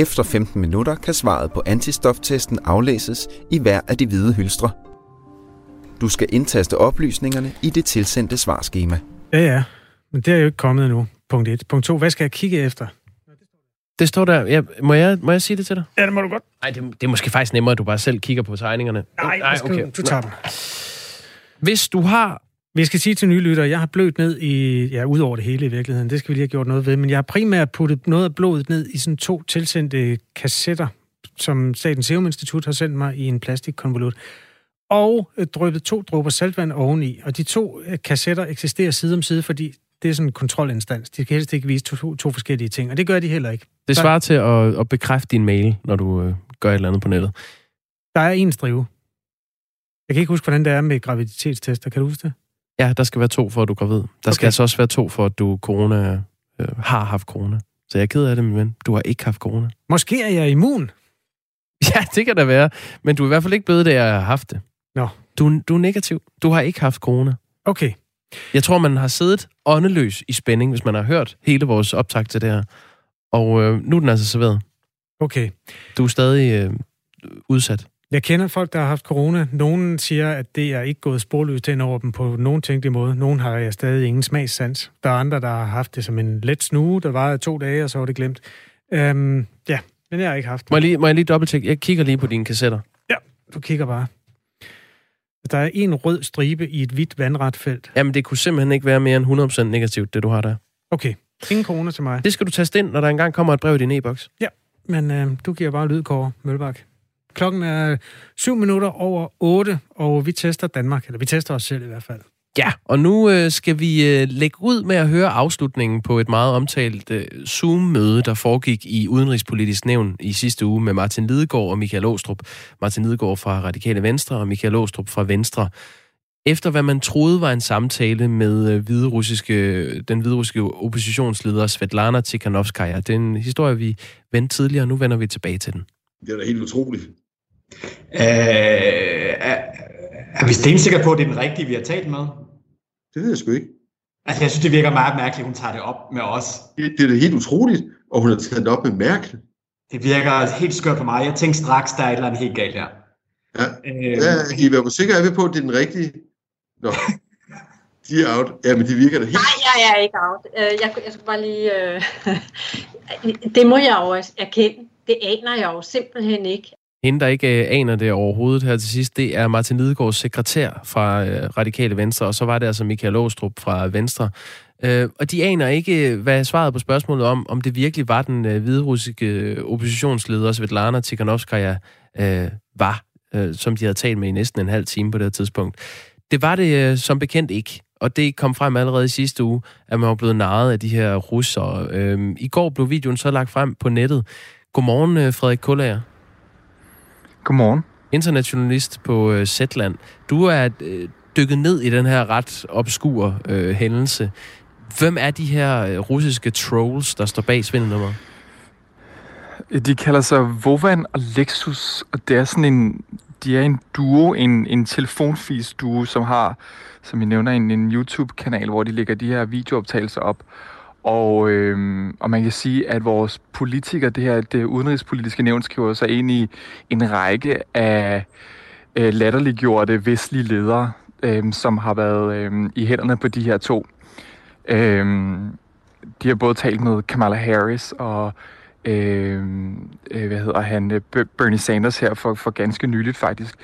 Efter 15 minutter kan svaret på antistoftesten aflæses i hver af de hvide hylstre. Du skal indtaste oplysningerne i det tilsendte svarskema. Ja, ja. Men det er jo ikke kommet endnu. Punkt 1. Punkt 2. Hvad skal jeg kigge efter? Det står der. Ja, må, jeg, må jeg sige det til dig? Ja, det må du godt. Nej, det, det er måske faktisk nemmere, at du bare selv kigger på tegningerne. Nej, Nej okay. du, tager den. Hvis du har... Vi skal sige til nye lyttere, jeg har blødt ned i, ja, ud over det hele i virkeligheden, det skal vi lige have gjort noget ved, men jeg har primært puttet noget af blodet ned i sådan to tilsendte kassetter, som Statens Serum Institut har sendt mig i en plastikkonvolut, og drøbet to dråber saltvand oveni. Og de to øh, kassetter eksisterer side om side, fordi det er sådan en kontrolinstans. De kan helst ikke vise to, to, to forskellige ting, og det gør de heller ikke. Det svarer til at, at bekræfte din mail, når du øh, gør et eller andet på nettet. Der er en strive. Jeg kan ikke huske, hvordan det er med graviditetstester. Kan du huske det? Ja, der skal være to, for at du går ved. Der okay. skal altså også være to, for at du corona, øh, har haft corona. Så jeg er ked af det, min ven. Du har ikke haft corona. Måske er jeg immun. Ja, det kan da være. Men du er i hvert fald ikke blevet det, jeg har haft det. Nå. Du, du er negativ. Du har ikke haft corona. Okay. Jeg tror, man har siddet åndeløs i spænding, hvis man har hørt hele vores optag til det her. Og øh, nu er den altså serveret. Okay. Du er stadig øh, udsat. Jeg kender folk, der har haft corona. Nogen siger, at det er ikke gået sporløst ind over dem på nogen tænkelig måde. Nogen har jeg stadig ingen smagssans. Der er andre, der har haft det som en let snue, der var to dage, og så var det glemt. Øhm, ja, men jeg har ikke haft det. Må jeg lige, må jeg lige dobbelttjekke? Jeg kigger lige på dine kassetter. Ja, du kigger bare. Der er en rød stribe i et hvidt vandret felt. Jamen, det kunne simpelthen ikke være mere end 100% negativt, det du har der. Okay. Ingen kroner til mig. Det skal du taste ind, når der engang kommer et brev i din e-boks. Ja, men øh, du giver bare lyd, Kåre Mølbak. Klokken er 7 minutter over 8, og vi tester Danmark, eller vi tester os selv i hvert fald. Ja, og nu øh, skal vi øh, lægge ud med at høre afslutningen på et meget omtalt øh, Zoom-møde, der foregik i Udenrigspolitisk Nævn i sidste uge med Martin Lidegaard og Michael Åstrup. Martin Lidegaard fra Radikale Venstre og Michael Åstrup fra Venstre. Efter hvad man troede var en samtale med øh, hvide russiske, den hviderussiske oppositionsleder Svetlana Tikhanovskaya. Det er en historie, vi vendte tidligere, og nu vender vi tilbage til den. Det er da helt utroligt. Øh, er, er vi stensikre på, at det er den rigtige, vi har talt med? Det ved jeg sgu ikke. Altså, jeg synes, det virker meget mærkeligt, at hun tager det op med os. Det, det er da helt utroligt, og hun har taget det op med Merkel. Det virker helt skørt på mig. Jeg tænkte straks, der er et eller andet helt galt her. Ja, øh, ja I hvor sikre er vi på, at det er den rigtige? Nå, de er out. Ja, men de virker da helt... Nej, jeg er ikke out. Øh, jeg, jeg skal bare lige... Øh, det må jeg jo erkende. Det aner jeg jo simpelthen ikke. Hende, der ikke øh, aner det overhovedet her til sidst, det er Martin Lidegaards sekretær fra øh, Radikale Venstre, og så var det altså Michael Åstrup fra Venstre. Øh, og de aner ikke, øh, hvad svaret på spørgsmålet om, om det virkelig var den øh, hviderussiske øh, oppositionsleder Svetlana Tikhanovskaya øh, var, øh, som de havde talt med i næsten en halv time på det tidspunkt. Det var det øh, som bekendt ikke. Og det kom frem allerede i sidste uge, at man var blevet narret af de her russere. Øh, I går blev videoen så lagt frem på nettet. Godmorgen, øh, Frederik Kullager. Godmorgen. Internationalist på øh, Zetland. Du er øh, dykket ned i den her ret obskure øh, hændelse. Hvem er de her øh, russiske trolls, der står bag svindelnummeret? De kalder sig Vovan og Lexus, og det er sådan en, de er en duo, en, en telefonfis duo, som har, som I nævner, en, en YouTube-kanal, hvor de lægger de her videooptagelser op. Og, øh, og man kan sige, at vores politikere, det her det udenrigspolitiske nævn, skriver sig ind i en række af øh, latterliggjorte vestlige ledere, øh, som har været øh, i hænderne på de her to. Øh, de har både talt med Kamala Harris og øhm, øh, hvad hedder han, Bernie Sanders her for, for ganske nyligt faktisk.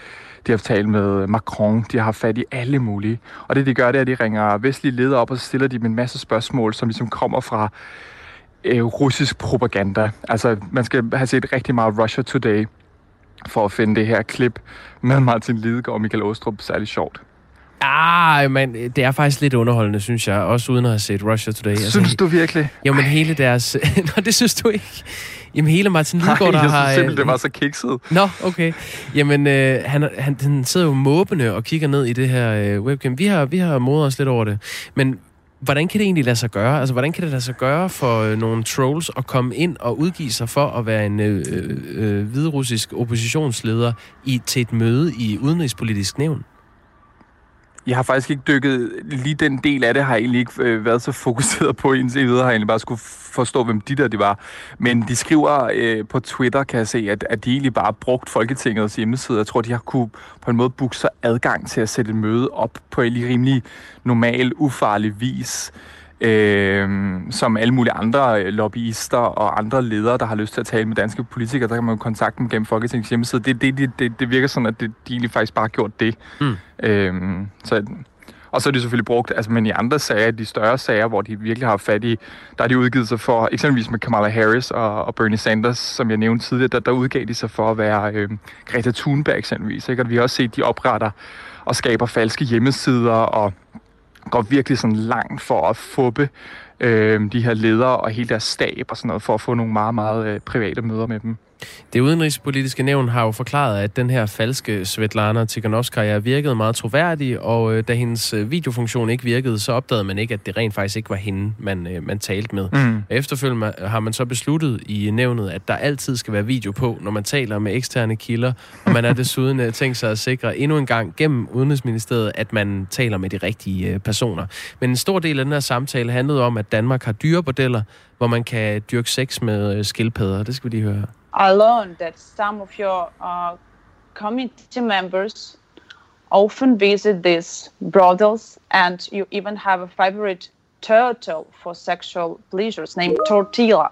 De har talt med Macron, de har haft fat i alle mulige. Og det de gør, det er, at de ringer vestlige ledere op, og så stiller de dem en masse spørgsmål, som ligesom kommer fra øh, russisk propaganda. Altså, man skal have set rigtig meget Russia Today for at finde det her klip med Martin Lidegaard og Michael Åstrup særlig sjovt. Ah, men det er faktisk lidt underholdende, synes jeg. Også uden at have set Russia Today. Altså, synes du virkelig? Jo, men hele deres... Nå, det synes du ikke. Jamen hele Martin Lidegaard, der har... Nej, jeg synes simpelthen, det var så kikset. Nå, okay. Jamen, øh, han, han, han sidder jo måbende og kigger ned i det her øh, webcam. Vi har, vi har modet os lidt over det. Men hvordan kan det egentlig lade sig gøre? Altså, hvordan kan det lade sig gøre for øh, nogle trolls at komme ind og udgive sig for at være en øh, øh, øh hviderussisk oppositionsleder i, til et møde i Udenrigspolitisk Nævn? Jeg har faktisk ikke dykket, lige den del af det har jeg egentlig ikke øh, været så fokuseret på indtil videre, har jeg egentlig bare skulle forstå, hvem de der de var. Men de skriver øh, på Twitter, kan jeg se, at, at de egentlig bare har brugt Folketingets hjemmeside. Jeg tror, de har kunne på en måde booke sig adgang til at sætte et møde op på en rimelig normal, ufarlig vis øh, som alle mulige andre øh, lobbyister og andre ledere, der har lyst til at tale med danske politikere, der kan man jo kontakte dem gennem Folketingets hjemmeside. Det, det, det, det, det virker sådan, at det, de egentlig faktisk bare har gjort det. Mm. Øh, så, og så er de selvfølgelig brugt, altså men i andre sager, de større sager, hvor de virkelig har fat i, der er de udgivet sig for, eksempelvis med Kamala Harris og, og Bernie Sanders, som jeg nævnte tidligere, der, der udgav de sig for at være øh, Greta Thunberg eksempelvis. Ikke? Og vi har også set, de opretter og skaber falske hjemmesider og går virkelig sådan langt for at fuppe øh, de her ledere og hele deres stab og sådan noget, for at få nogle meget, meget øh, private møder med dem. Det udenrigspolitiske nævn har jo forklaret, at den her falske Svetlana Tikhanovskaya virkede meget troværdig, og øh, da hendes øh, videofunktion ikke virkede, så opdagede man ikke, at det rent faktisk ikke var hende, man, øh, man talte med. Mm. Efterfølgende har man så besluttet i nævnet, at der altid skal være video på, når man taler med eksterne kilder, og man er desuden tænkt sig at sikre endnu en gang gennem Udenrigsministeriet, at man taler med de rigtige personer. Men en stor del af den her samtale handlede om, at Danmark har dyrebordeller, hvor man kan dyrke sex med skildpadder. Det skal vi lige høre I learned that some of your uh, committee members often visit these brothels, and you even have a favorite turtle for sexual pleasures named Tortilla.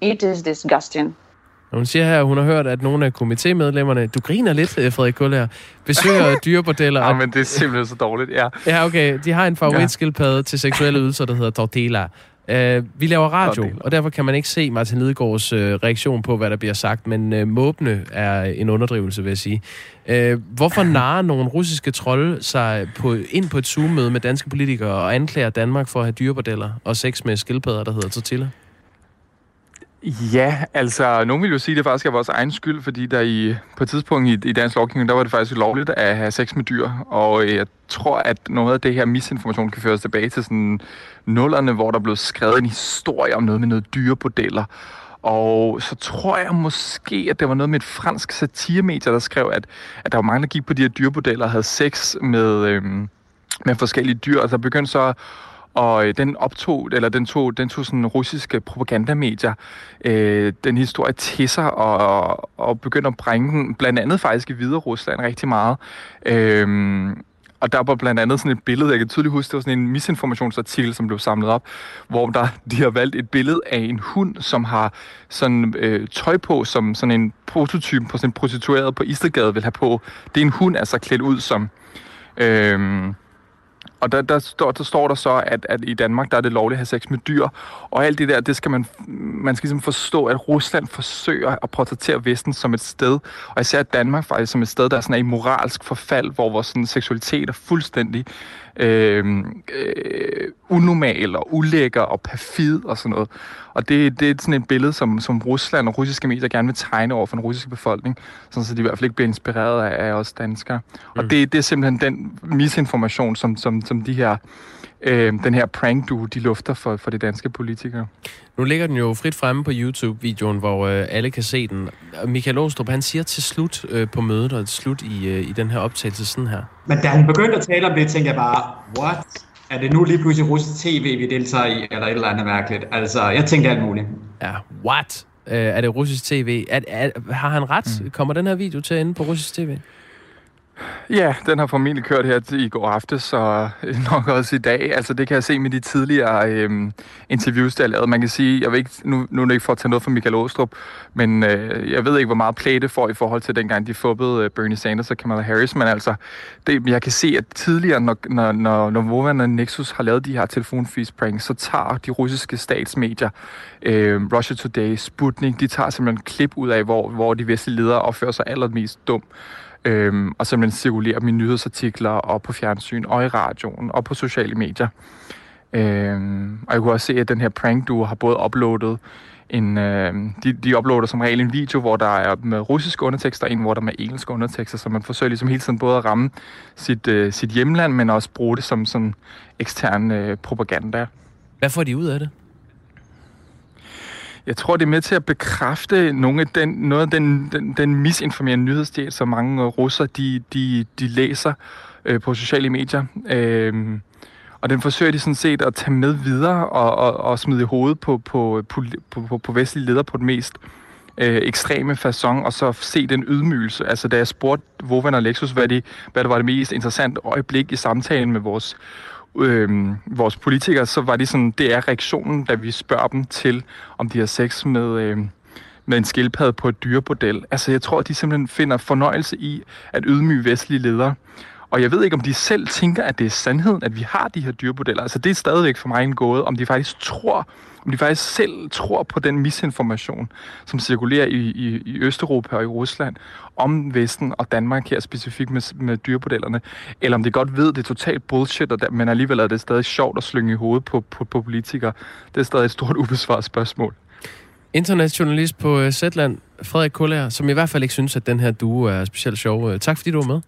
It is disgusting. Hun siger her, at hun har hørt, at nogle af komitémedlemmerne, du griner lidt, øh, Frederik Kuller, besøger dyrebordeller. ja, men det er simpelthen så dårligt, ja. Ja, okay. De har en favoritskildpadde ja. til seksuelle ydelser, der hedder Tortilla. Uh, vi laver radio, og derfor kan man ikke se Martin Lidegaards uh, reaktion på, hvad der bliver sagt, men uh, måbne er en underdrivelse, vil jeg sige. Uh, hvorfor narer nogle russiske trolde sig på, ind på et Zoom-møde med danske politikere og anklager Danmark for at have dyrebordeller og sex med skildpadder, der hedder Tortilla? Ja, altså, nogen vil jo sige, at det faktisk er vores egen skyld, fordi der i, på et tidspunkt i, i dansk lovgivning, der var det faktisk lovligt at have sex med dyr, og øh, jeg tror, at noget af det her misinformation kan føres tilbage til sådan nullerne, hvor der blev skrevet en historie om noget med noget dyrebordeller, og så tror jeg måske, at det var noget med et fransk satiremedie, der skrev, at, at der var mange, der gik på de her dyrebordeller og havde sex med, øhm, med forskellige dyr, og så begyndte så og øh, den optog, eller den tog, den tog sådan russiske propagandamedier, øh, den historie til sig, og, og begyndte at bringe den, blandt andet faktisk i Hvide Rusland rigtig meget. Øh, og der var blandt andet sådan et billede, jeg kan tydeligt huske, det var sådan en misinformationsartikel, som blev samlet op, hvor der, de har valgt et billede af en hund, som har sådan øh, tøj på, som sådan en prototype på sådan en prostitueret på Istergade vil have på. Det er en hund, altså klædt ud som... Øh, og der, der, står, der står der så, at, at i Danmark, der er det lovligt at have sex med dyr. Og alt det der, det skal man, man skal ligesom forstå, at Rusland forsøger at portrættere Vesten som et sted, og især Danmark faktisk som et sted, der er i moralsk forfald, hvor vores sådan, seksualitet er fuldstændig øh, øh, unormal og ulækker og perfid og sådan noget. Og det, det er sådan et billede, som, som Rusland og russiske medier gerne vil tegne over for den russiske befolkning, sådan så de i hvert fald ikke bliver inspireret af, af os danskere. Mm. Og det, det er simpelthen den misinformation, som, som, som de her øh, den her prank du de lufter for, for de danske politikere. Nu ligger den jo frit fremme på YouTube-videoen, hvor øh, alle kan se den. Michael Åstrup, han siger til slut øh, på mødet, og til slut i, øh, i den her optagelse sådan her. Men da han begyndte at tale om det, tænkte jeg bare, what? Er det nu lige pludselig russisk tv, vi deltager i, eller et eller andet mærkeligt? Altså, jeg tænkte alt muligt. Ja, what? Øh, er det russisk tv? Er, er, har han ret? Mm. Kommer den her video til at ende på russisk tv? Ja, den har formentlig kørt her i går aftes, og nok også i dag. Altså, det kan jeg se med de tidligere øhm, interviews, der er lavet. Man kan sige, jeg ved ikke, nu, nu er det ikke for at tage noget fra Michael Åstrup, men øh, jeg ved ikke, hvor meget play det får i forhold til dengang, de fubbede øh, Bernie Sanders og Kamala Harris, men altså, det, jeg kan se, at tidligere, når, når, når, når Vovan og Nexus har lavet de her telefonfees pranks, så tager de russiske statsmedier, øh, Russia Today, Sputnik, de tager simpelthen klip ud af, hvor, hvor de vestlige ledere opfører sig allermest dumt øhm, og simpelthen cirkulere dem i nyhedsartikler og på fjernsyn og i radioen og på sociale medier. Øhm, og jeg kunne også se, at den her prank duo har både uploadet en, øh, de, de uploader som regel en video, hvor der er med russiske undertekster, en hvor der er med engelske undertekster, så man forsøger ligesom hele tiden både at ramme sit, øh, sit hjemland, men også bruge det som sådan ekstern øh, propaganda. Hvad får de ud af det? Jeg tror, det er med til at bekræfte nogle af den, noget af den, den, den misinformerende nyhedsdel, som mange øh, russer de, de, de læser øh, på sociale medier. Øh, og den forsøger de sådan set at tage med videre og, og, og smide i hovedet på, på, på, på, på vestlige ledere på det mest øh, ekstreme façon, og så se den ydmygelse. Altså, da jeg spurgte Vovan og Lexus, hvad, de, hvad der var det mest interessante øjeblik i samtalen med vores øh, vores politikere, så var det sådan, det er reaktionen, da vi spørger dem til, om de har sex med, øh, med en skildpadde på et dyrebordel. Altså, jeg tror, at de simpelthen finder fornøjelse i at ydmyge vestlige ledere. Og jeg ved ikke, om de selv tænker, at det er sandheden, at vi har de her dyrebordeller. Altså det er stadigvæk for mig en gåde, om de faktisk tror, om de faktisk selv tror på den misinformation, som cirkulerer i, i, i Østeuropa og i Rusland om Vesten og Danmark her specifikt med, med dyrebordellerne, eller om de godt ved, det er totalt bullshit, og der, men alligevel er det stadig sjovt at slynge i hovedet på, på, på politikere. Det er stadig et stort ubesvaret spørgsmål. Internetjournalist på uh, Zetland, Frederik Kuller, som i hvert fald ikke synes, at den her duo er specielt sjov. Uh, tak fordi du var med.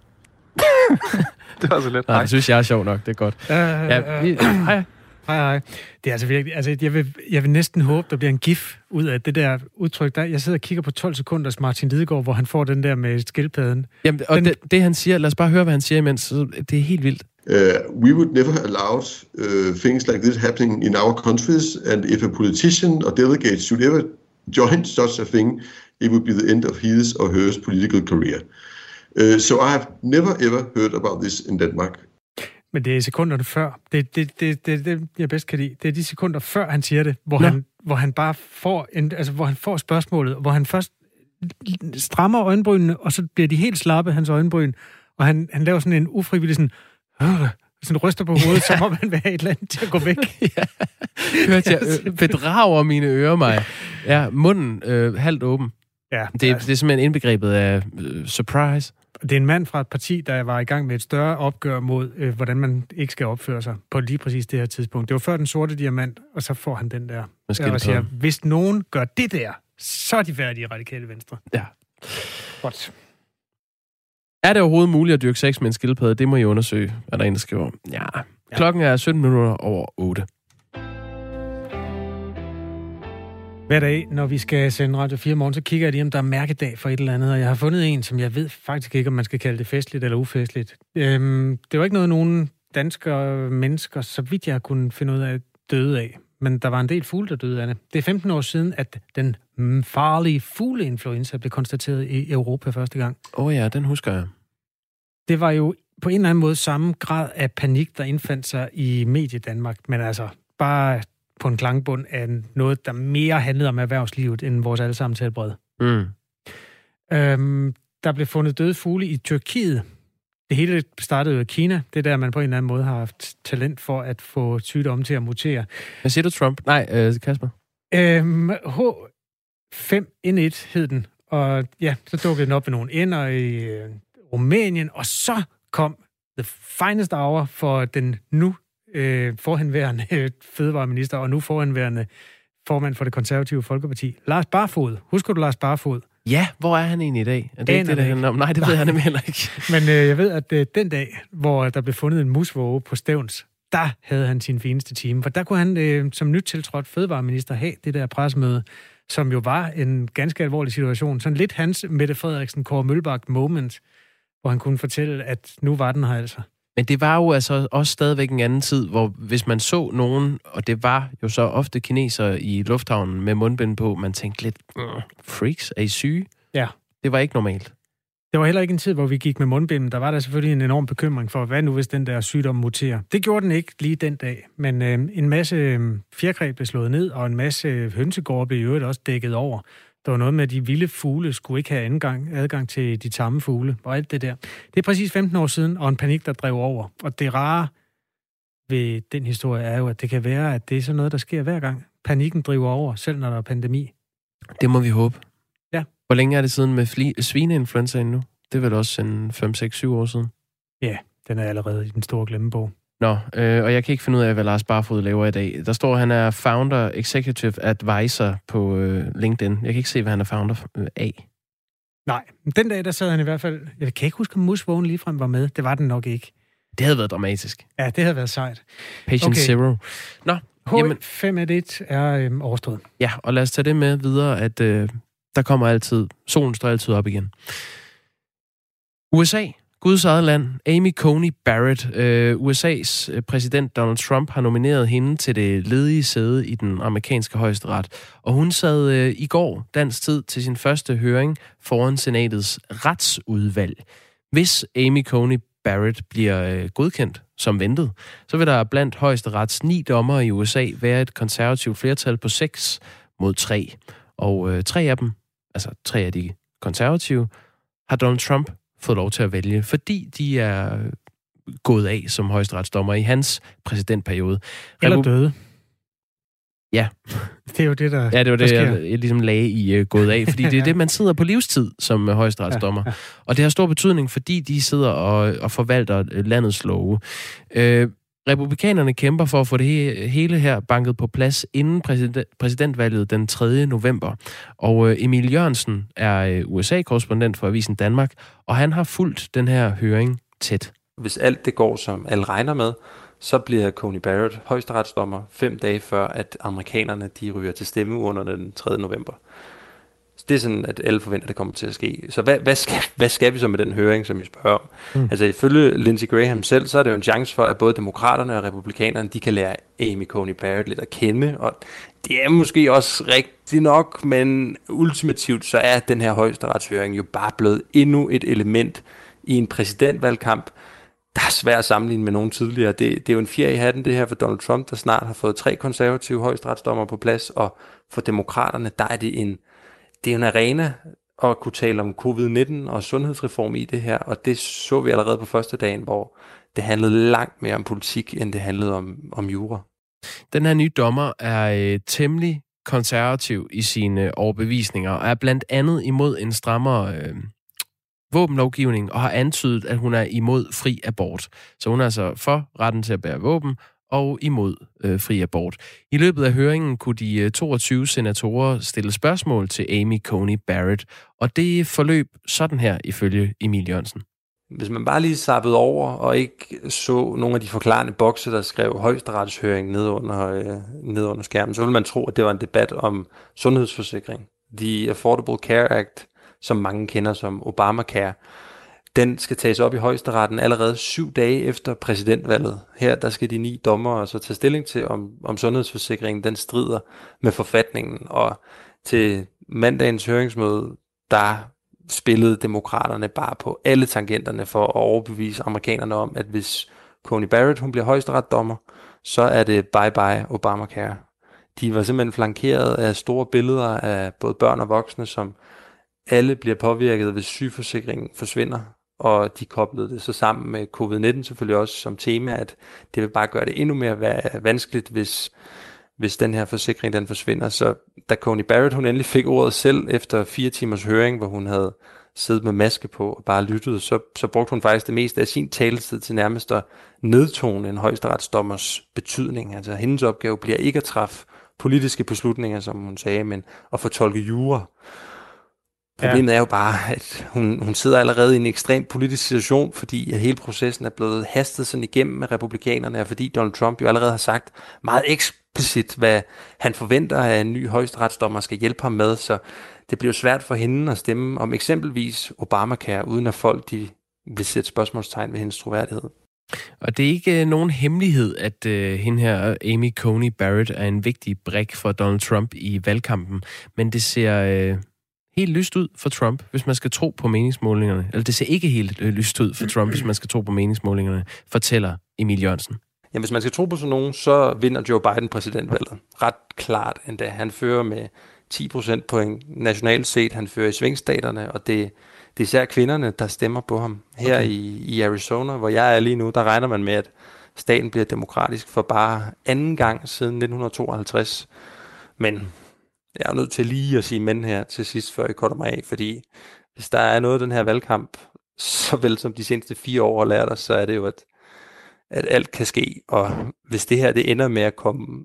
det var så lidt. Nej, jeg synes, jeg er sjov nok. Det er godt. Uh, ja, vi, hej. Hej, hej. Det er altså virkelig, altså jeg vil, jeg vil næsten håbe, der bliver en gif ud af det der udtryk. Der, jeg sidder og kigger på 12 sekunders Martin Lidegaard, hvor han får den der med skildpadden. Jamen, og den, det, det, han siger, lad os bare høre, hvad han siger imens. Det er helt vildt. Uh, we would never allow uh, things like this happening in our countries, and if a politician or delegate should ever join such a thing, it would be the end of his or her political career. Uh, so I have never ever heard about this in Denmark. Men det er sekunderne før. Det det, det, det, det, jeg bedst kan lide. Det er de sekunder før, han siger det, hvor, han, hvor han bare får, en, altså, hvor han får spørgsmålet, hvor han først strammer øjenbrynene, og så bliver de helt slappe, hans øjenbryn, og han, han laver sådan en ufrivillig sådan, øh, sådan ryster på hovedet, som om han vil have et eller andet til at gå væk. ja. Hørte jeg, øh, bedrager mine ører mig. Ja, munden øh, halvt åben. Ja, det, er, det er simpelthen indbegrebet af øh, surprise. Det er en mand fra et parti, der var i gang med et større opgør mod, øh, hvordan man ikke skal opføre sig på lige præcis det her tidspunkt. Det var før den sorte diamant, og så får han den der. Og siger, hvis nogen gør det der, så er de færdige radikale venstre. Ja. Godt. Er det overhovedet muligt at dyrke sex med en skildpadde? Det må I undersøge, hvad der er en, der skriver. Ja. ja. Klokken er 17 minutter over 8. Hver dag, når vi skal sende Radio 4 morgen, så kigger jeg lige, om der er mærkedag for et eller andet, og jeg har fundet en, som jeg ved faktisk ikke, om man skal kalde det festligt eller ufestligt. Øhm, det var ikke noget, nogen danskere mennesker, så vidt jeg kunne finde ud af, døde af. Men der var en del fugle, der døde af det. Det er 15 år siden, at den farlige fugleinfluenza blev konstateret i Europa første gang. Åh oh ja, den husker jeg. Det var jo på en eller anden måde samme grad af panik, der indfandt sig i medie Danmark. Men altså, bare på en klangbund af noget, der mere handlede om erhvervslivet end vores allesammen tilbred. Mm. Øhm, der blev fundet døde fugle i Tyrkiet. Det hele startede i Kina. Det er der, man på en eller anden måde har haft talent for at få sygdomme til at mutere. Hvad siger du, Trump? Nej, øh, Kasper. Øhm, H5N1 hed den. Og ja, så dukkede den op ved nogle ender i øh, Rumænien, og så kom the finest hour for den nu øh, forhenværende fødevareminister og nu forhenværende formand for det konservative Folkeparti, Lars Barfod. Husker du Lars Barfod? Ja, hvor er han egentlig i dag? Er det ikke det, det handler om? Nej, det Nej. ved jeg nemlig heller ikke. Men øh, jeg ved, at øh, den dag, hvor der blev fundet en musvåge på Stævns, der havde han sin fineste time. For der kunne han øh, som nyt tiltrådt fødevareminister have det der presmøde, som jo var en ganske alvorlig situation. Sådan lidt hans Mette Frederiksen, Kåre Mølbak moment, hvor han kunne fortælle, at nu var den her altså. Men det var jo altså også stadigvæk en anden tid, hvor hvis man så nogen, og det var jo så ofte kinesere i lufthavnen med mundbind på, man tænkte lidt, freaks, er I syge? Ja. Det var ikke normalt. Det var heller ikke en tid, hvor vi gik med mundbind. Der var der selvfølgelig en enorm bekymring for, hvad nu hvis den der sygdom muterer. Det gjorde den ikke lige den dag, men øh, en masse øh, fjerkræ blev slået ned, og en masse hønsegårde blev i øvrigt også dækket over. Der var noget med, at de vilde fugle skulle ikke have adgang, adgang til de tamme fugle, og alt det der. Det er præcis 15 år siden, og en panik, der drev over. Og det rare ved den historie er jo, at det kan være, at det er sådan noget, der sker hver gang. Panikken driver over, selv når der er pandemi. Det må vi håbe. Ja. Hvor længe er det siden med fli- svineinfluenzaen nu? Det er vel også en 5, 6, 7 år siden? Ja, den er allerede i den store glemmebog. Nå, øh, og jeg kan ikke finde ud af, hvad Lars Barfod laver i dag. Der står, at han er founder, executive advisor på øh, LinkedIn. Jeg kan ikke se, hvad han er founder øh, af. Nej, den dag, der sad han i hvert fald... Jeg kan ikke huske, om Musvågen ligefrem var med. Det var den nok ikke. Det havde været dramatisk. Ja, det havde været sejt. Patient okay. Zero. Nå, H5.1 er øhm, overstået. Ja, og lad os tage det med videre, at øh, der kommer altid, solen står altid op igen. USA, Guds eget land, Amy Coney Barrett, øh, USA's øh, præsident Donald Trump har nomineret hende til det ledige sæde i den amerikanske højesteret. Og hun sad øh, i går dansk tid til sin første høring foran senatets retsudvalg. Hvis Amy Coney Barrett bliver øh, godkendt som ventet, så vil der blandt højesterets ni dommer i USA være et konservativt flertal på 6 mod 3. Og øh, tre af dem, altså tre af de konservative, har Donald Trump fået lov til at vælge, fordi de er gået af som højesteretsdommer i hans præsidentperiode. Eller døde. Ja. Det er jo det, der Ja, det var det, jeg, jeg ligesom lagde i uh, gået af, fordi det er det, man sidder på livstid som uh, højesteretsdommer. Ja, ja. Og det har stor betydning, fordi de sidder og, og forvalter uh, landets love. Uh, Republikanerne kæmper for at få det he- hele her banket på plads inden præsident- præsidentvalget den 3. november. Og øh, Emil Jørgensen er øh, USA-korrespondent for Avisen Danmark, og han har fulgt den her høring tæt. Hvis alt det går, som alle regner med, så bliver Coney Barrett højesteretsdommer fem dage før, at amerikanerne de ryger til stemmeurnerne den 3. november. Det er sådan, at alle forventer, at det kommer til at ske. Så hvad, hvad, skal, hvad skal vi så med den høring, som I spørger om? Mm. Altså ifølge Lindsey Graham selv, så er det jo en chance for, at både demokraterne og republikanerne, de kan lære Amy Coney Barrett lidt at kende, og det er måske også rigtigt nok, men ultimativt så er den her højesteretshøring jo bare blevet endnu et element i en præsidentvalgkamp, der er svært at sammenligne med nogen tidligere. Det, det er jo en fjer i hatten, det her for Donald Trump, der snart har fået tre konservative højesteretsdommer på plads, og for demokraterne, der er det en, det er en arena at kunne tale om covid-19 og sundhedsreform i det her, og det så vi allerede på første dagen, hvor det handlede langt mere om politik, end det handlede om, om jura. Den her nye dommer er øh, temmelig konservativ i sine øh, overbevisninger, og er blandt andet imod en strammere øh, våbenlovgivning, og har antydet, at hun er imod fri abort. Så hun er altså for retten til at bære våben, og imod øh, fri abort. I løbet af høringen kunne de øh, 22 senatorer stille spørgsmål til Amy Coney Barrett, og det forløb sådan her ifølge Emil Jørgensen. Hvis man bare lige sappede over og ikke så nogle af de forklarende bokse, der skrev højesteretshøring ned under, øh, ned under skærmen, så ville man tro, at det var en debat om sundhedsforsikring. The Affordable Care Act, som mange kender som Obamacare, den skal tages op i højesteretten allerede syv dage efter præsidentvalget. Her der skal de ni dommere så tage stilling til, om, om sundhedsforsikringen den strider med forfatningen. Og til mandagens høringsmøde, der spillede demokraterne bare på alle tangenterne for at overbevise amerikanerne om, at hvis Coney Barrett hun bliver højesteretsdommer, så er det bye bye Obamacare. De var simpelthen flankeret af store billeder af både børn og voksne, som alle bliver påvirket, hvis sygeforsikringen forsvinder, og de koblede det så sammen med covid-19 selvfølgelig også som tema, at det vil bare gøre det endnu mere vanskeligt, hvis, hvis den her forsikring den forsvinder. Så da Coney Barrett hun endelig fik ordet selv efter fire timers høring, hvor hun havde siddet med maske på og bare lyttet, så, så brugte hun faktisk det meste af sin taletid til nærmest at nedtone en højesteretsdommers betydning. Altså hendes opgave bliver ikke at træffe politiske beslutninger, som hun sagde, men at fortolke jura. Problemet ja. er jo bare, at hun, hun sidder allerede i en ekstrem politisk situation, fordi at hele processen er blevet hastet sådan igennem med republikanerne, og fordi Donald Trump jo allerede har sagt meget eksplicit, hvad han forventer, at en ny højesteretsdommer skal hjælpe ham med, så det bliver svært for hende at stemme om eksempelvis Obamacare, uden at folk de vil sætte spørgsmålstegn ved hendes troværdighed. Og det er ikke øh, nogen hemmelighed, at øh, hende her, Amy Coney Barrett, er en vigtig brik for Donald Trump i valgkampen. Men det ser øh, helt lyst ud for Trump, hvis man skal tro på meningsmålingerne. Eller det ser ikke helt øh, lyst ud for Trump, hvis man skal tro på meningsmålingerne, fortæller Emil Jørgensen. Ja, hvis man skal tro på sådan nogen, så vinder Joe Biden præsidentvalget. Ret klart endda. Han fører med 10 procent point nationalt set. Han fører i svingstaterne, og det, det er især kvinderne, der stemmer på ham. Her okay. i, i Arizona, hvor jeg er lige nu, der regner man med, at staten bliver demokratisk for bare anden gang siden 1952. Men jeg er nødt til lige at sige men her til sidst, før jeg korter mig af, fordi hvis der er noget af den her valgkamp, så vel som de seneste fire år har lært os, så er det jo, at, at alt kan ske, og hvis det her det ender med at komme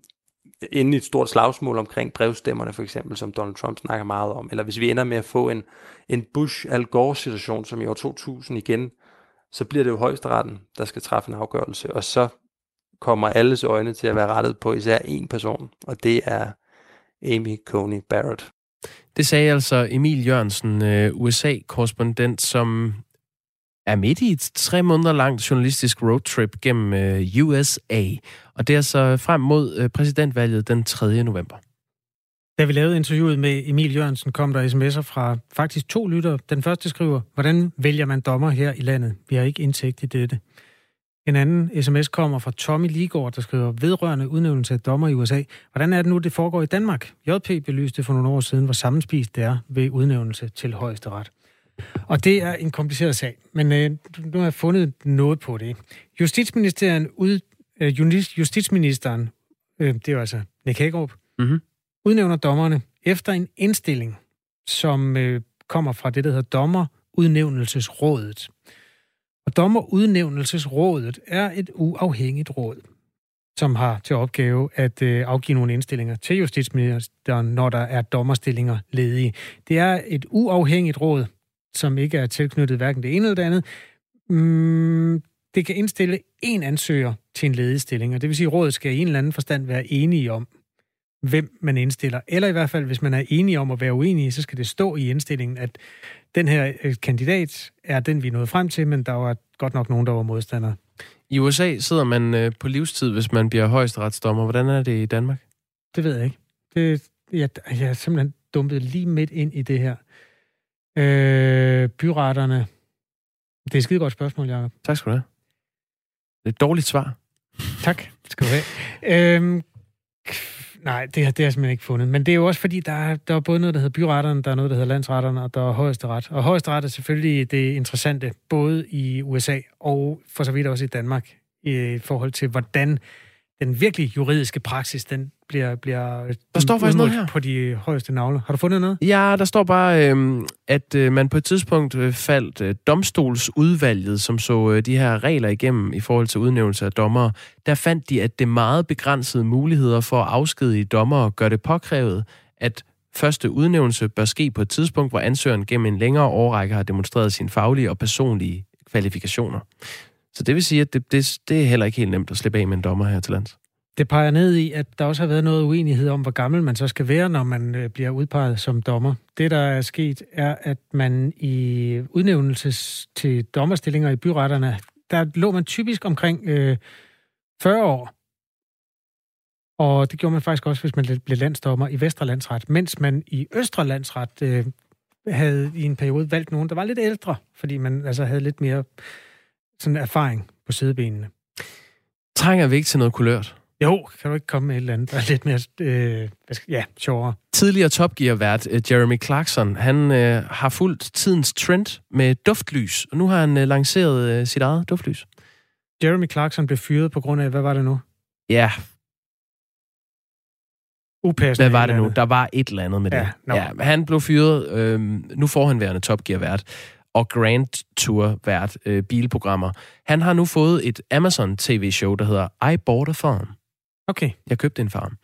ind i et stort slagsmål omkring brevstemmerne for eksempel, som Donald Trump snakker meget om, eller hvis vi ender med at få en, en Bush-Al Gore-situation, som i år 2000 igen, så bliver det jo højesteretten, der skal træffe en afgørelse, og så kommer alles øjne til at være rettet på især én person, og det er Amy Coney Barrett. Det sagde altså Emil Jørgensen, øh, USA-korrespondent, som er midt i et tre måneder langt journalistisk roadtrip gennem øh, USA. Og det er så frem mod øh, præsidentvalget den 3. november. Da vi lavede interviewet med Emil Jørgensen, kom der sms'er fra faktisk to lyttere. Den første skriver, hvordan vælger man dommer her i landet? Vi har ikke indsigt i dette. En anden sms kommer fra Tommy Ligård, der skriver, vedrørende udnævnelse af dommer i USA. Hvordan er det nu, det foregår i Danmark? JP belyste for nogle år siden, hvor sammenspist det er ved udnævnelse til højesteret. Og det er en kompliceret sag, men øh, nu har jeg fundet noget på det. Justitsministeren, ud, øh, justitsministeren øh, det er altså Nick Hagerup, mm-hmm. udnævner dommerne efter en indstilling, som øh, kommer fra det, der hedder Dommerudnævnelsesrådet. Og Dommerudnævnelsesrådet er et uafhængigt råd, som har til opgave at øh, afgive nogle indstillinger til justitsministeren, når der er dommerstillinger ledige. Det er et uafhængigt råd, som ikke er tilknyttet hverken det ene eller det andet. Mm, det kan indstille en ansøger til en ledig stilling, og det vil sige, at rådet skal i en eller anden forstand være enige om, hvem man indstiller. Eller i hvert fald, hvis man er enige om at være uenige, så skal det stå i indstillingen, at den her øh, kandidat er den, vi nået frem til, men der var godt nok nogen, der var modstandere. I USA sidder man øh, på livstid, hvis man bliver højesteretsdommer. Hvordan er det i Danmark? Det ved jeg ikke. Det, jeg, jeg er simpelthen dumpet lige midt ind i det her. Øh, byretterne. Det er et skide godt spørgsmål, Jacob. Tak skal du have. Det er et dårligt svar. Tak, skal du have. Øhm, nej, det, det har jeg simpelthen ikke fundet. Men det er jo også fordi, der er, der er både noget, der hedder byretterne, der er noget, der hedder landsretterne, og der er højesteret. Og højesteret er selvfølgelig det interessante, både i USA og for så vidt også i Danmark, i forhold til, hvordan den virkelig juridiske praksis, den bliver, bliver der står faktisk noget her. på de højeste navle. Har du fundet noget? Ja, der står bare, øh, at øh, man på et tidspunkt øh, faldt øh, domstolsudvalget, som så øh, de her regler igennem i forhold til udnævnelse af dommere. Der fandt de, at det meget begrænsede muligheder for at afskedige dommere gør det påkrævet, at første udnævnelse bør ske på et tidspunkt, hvor ansøgeren gennem en længere årrække har demonstreret sine faglige og personlige kvalifikationer. Så det vil sige, at det, det, det er heller ikke helt nemt at slippe af med en dommer her til lands. Det peger ned i, at der også har været noget uenighed om, hvor gammel man så skal være, når man øh, bliver udpeget som dommer. Det, der er sket, er, at man i udnævnelses til dommerstillinger i byretterne, der lå man typisk omkring øh, 40 år. Og det gjorde man faktisk også, hvis man blev landsdommer i Vesterlandsret, mens man i Østrelandsret øh, havde i en periode valgt nogen, der var lidt ældre, fordi man altså havde lidt mere sådan erfaring på sidebenene. Trænger vi ikke til noget kulørt? Jo, kan du ikke komme med et eller andet, der er lidt mere, øh, ja, sjovere. Tidligere Top Gear-vært øh, Jeremy Clarkson, han øh, har fulgt tidens trend med duftlys, og nu har han øh, lanceret øh, sit eget duftlys. Jeremy Clarkson blev fyret på grund af, hvad var det nu? Ja. Upassende. Hvad var det nu? Der var et eller andet med ja, det. No. Ja, han blev fyret. Øh, nu får han værende Top Gear-vært og Grand Tour vært øh, bilprogrammer. Han har nu fået et Amazon TV-show, der hedder I Bought a Farm. Okay. Jeg købte en farm,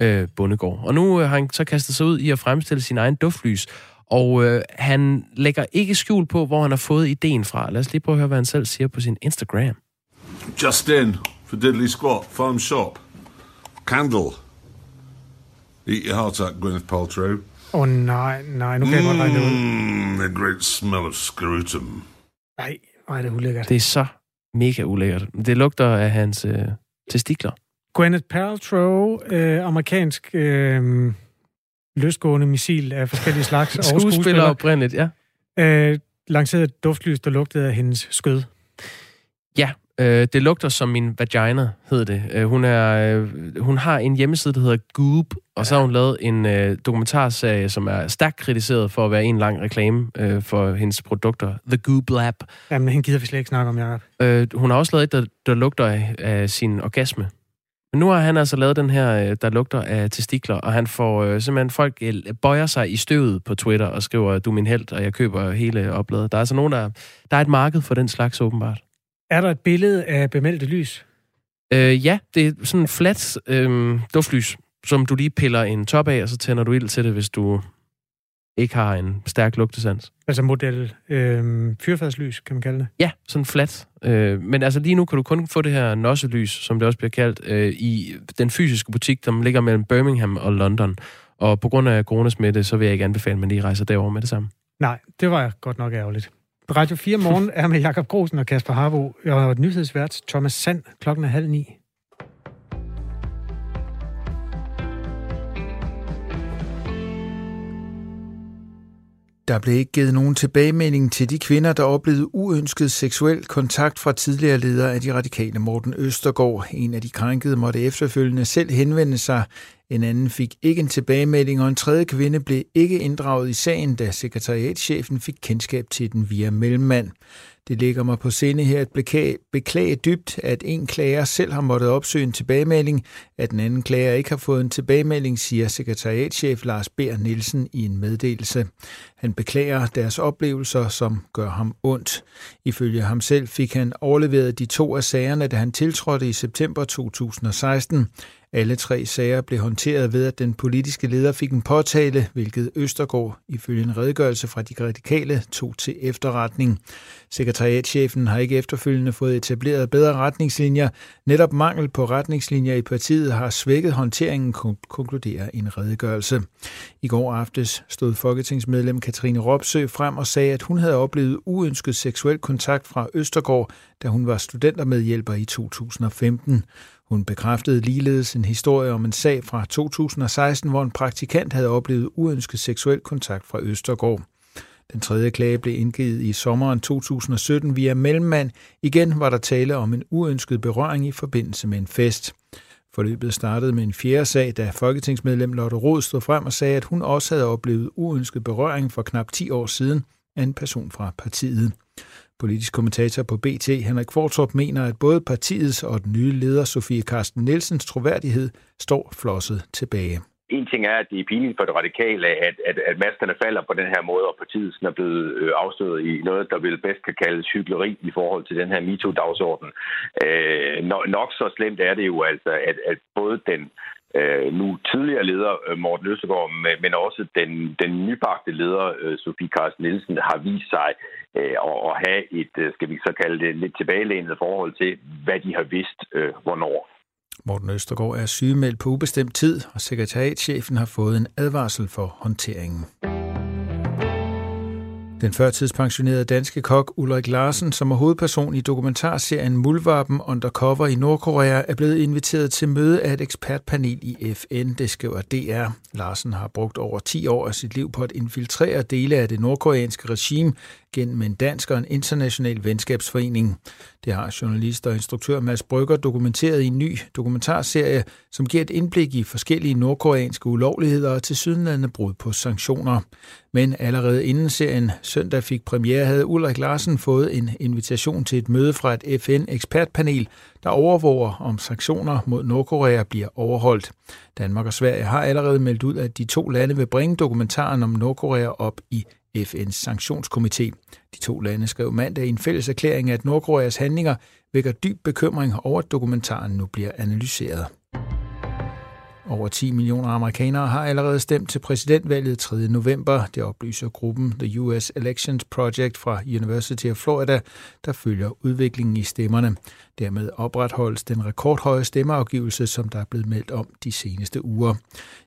øh, bondegård. Og nu øh, har han så kastet sig ud i at fremstille sin egen duftlys. Og øh, han lægger ikke skjul på, hvor han har fået ideen fra. Lad os lige prøve at høre, hvad han selv siger på sin Instagram. Just in for Diddley Squat, Farm Shop. Candle. Eat your heart out, Gwyneth Paltrow. Åh oh, nej, nej, nu kan jeg godt regne det ud. Mm, a great smell of scrotum. Nej, nej, det er ulækkert. Det er så mega ulækkert. Det lugter af hans øh, testikler. Gwyneth Paltrow, øh, amerikansk øh, løsgående missil af forskellige slags. skuespiller, skuespiller oprindeligt, ja. Øh, lancerede et duftlys, der lugtede af hendes skød. Ja, øh, det lugter som min vagina, hed det. Øh, hun, er, øh, hun har en hjemmeside, der hedder Goop, og så har hun lavet en øh, dokumentarserie, som er stærkt kritiseret for at være en lang reklame øh, for hendes produkter. The Goop Lab. Jamen, hende gider vi slet ikke snakke om, Jacob. Øh, hun har også lavet et, der, der lugter af, af sin orgasme. Men nu har han altså lavet den her, øh, der lugter af testikler, og han får øh, simpelthen folk øh, bøjer sig i støvet på Twitter og skriver, du er min held, og jeg køber hele opladet. Der er altså nogen, der, der er et marked for den slags åbenbart. Er der et billede af bemeldte lys? Øh, ja, det er sådan en flat øh, duftlys, som du lige piller en top af, og så tænder du ild til det, hvis du ikke har en stærk lugtesans. Altså model øh, fyrfadslys, kan man kalde det? Ja, sådan flat. Øh, men altså lige nu kan du kun få det her nosselys, som det også bliver kaldt, øh, i den fysiske butik, der ligger mellem Birmingham og London. Og på grund af coronasmitte, så vil jeg ikke anbefale, at man lige rejser derover med det samme. Nej, det var godt nok ærgerligt. Radio 4 Morgen er med Jakob Grosen og Kasper Harbo, og nyhedsvært Thomas Sand klokken er halv ni. Der blev ikke givet nogen tilbagemelding til de kvinder, der oplevede uønsket seksuel kontakt fra tidligere leder af de radikale Morten Østergaard. En af de krænkede måtte efterfølgende selv henvende sig. En anden fik ikke en tilbagemelding, og en tredje kvinde blev ikke inddraget i sagen, da sekretariatschefen fik kendskab til den via mellemmand. Det ligger mig på sinde her at beklage, beklage dybt, at en klager selv har måttet opsøge en tilbagemelding, at den anden klager ikke har fået en tilbagemelding, siger sekretariatchef Lars Bær Nielsen i en meddelelse. Han beklager deres oplevelser, som gør ham ondt. Ifølge ham selv fik han overleveret de to af sagerne, da han tiltrådte i september 2016. Alle tre sager blev håndteret ved, at den politiske leder fik en påtale, hvilket Østergaard ifølge en redegørelse fra de radikale tog til efterretning. Sekretariatchefen har ikke efterfølgende fået etableret bedre retningslinjer. Netop mangel på retningslinjer i partiet har svækket håndteringen, konkluderer en redegørelse. I går aftes stod folketingsmedlem Katrine Ropsø frem og sagde, at hun havde oplevet uønsket seksuel kontakt fra Østergaard, da hun var studentermedhjælper i 2015. Hun bekræftede ligeledes en historie om en sag fra 2016, hvor en praktikant havde oplevet uønsket seksuel kontakt fra Østergaard. Den tredje klage blev indgivet i sommeren 2017 via mellemmand. Igen var der tale om en uønsket berøring i forbindelse med en fest. Forløbet startede med en fjerde sag, da folketingsmedlem Lotte Rod stod frem og sagde, at hun også havde oplevet uønsket berøring for knap 10 år siden af en person fra partiet. Politisk kommentator på BT, Henrik Fortrup, mener, at både partiets og den nye leder, Sofie Karsten Nielsens troværdighed, står flosset tilbage. En ting er, at det er pinligt for det radikale, at, at, at maskerne falder på den her måde, og partiet er blevet øh, afstået i noget, der vil bedst kan kaldes hyggeleri i forhold til den her MeToo-dagsorden. Øh, nok så slemt er det jo altså, at, at både den øh, nu tidligere leder øh, Morten Østergaard, men også den, den nybagte leder øh, Sofie Carsten Nielsen har vist sig øh, at have et, øh, skal vi så kalde det, lidt tilbagelænet forhold til, hvad de har vidst øh, hvornår. Morten Østergaard er sygemeldt på ubestemt tid, og sekretariatchefen har fået en advarsel for håndteringen. Den førtidspensionerede danske kok Ulrik Larsen, som er hovedperson i dokumentarserien Muldvarpen Undercover i Nordkorea, er blevet inviteret til møde af et ekspertpanel i FN, det skriver DR. Larsen har brugt over 10 år af sit liv på at infiltrere dele af det nordkoreanske regime gennem en dansk og en international venskabsforening. Det har journalist og instruktør Mads Brygger dokumenteret i en ny dokumentarserie, som giver et indblik i forskellige nordkoreanske ulovligheder og til brud på sanktioner. Men allerede inden serien søndag fik premiere, havde Ulrik Larsen fået en invitation til et møde fra et FN-ekspertpanel, der overvåger, om sanktioner mod Nordkorea bliver overholdt. Danmark og Sverige har allerede meldt ud, at de to lande vil bringe dokumentaren om Nordkorea op i FN's sanktionskomité. De to lande skrev mandag i en fælles erklæring, at Nordkoreas handlinger vækker dyb bekymring over, at dokumentaren nu bliver analyseret. Over 10 millioner amerikanere har allerede stemt til præsidentvalget 3. november. Det oplyser gruppen The US Elections Project fra University of Florida, der følger udviklingen i stemmerne. Dermed opretholdes den rekordhøje stemmeafgivelse, som der er blevet meldt om de seneste uger.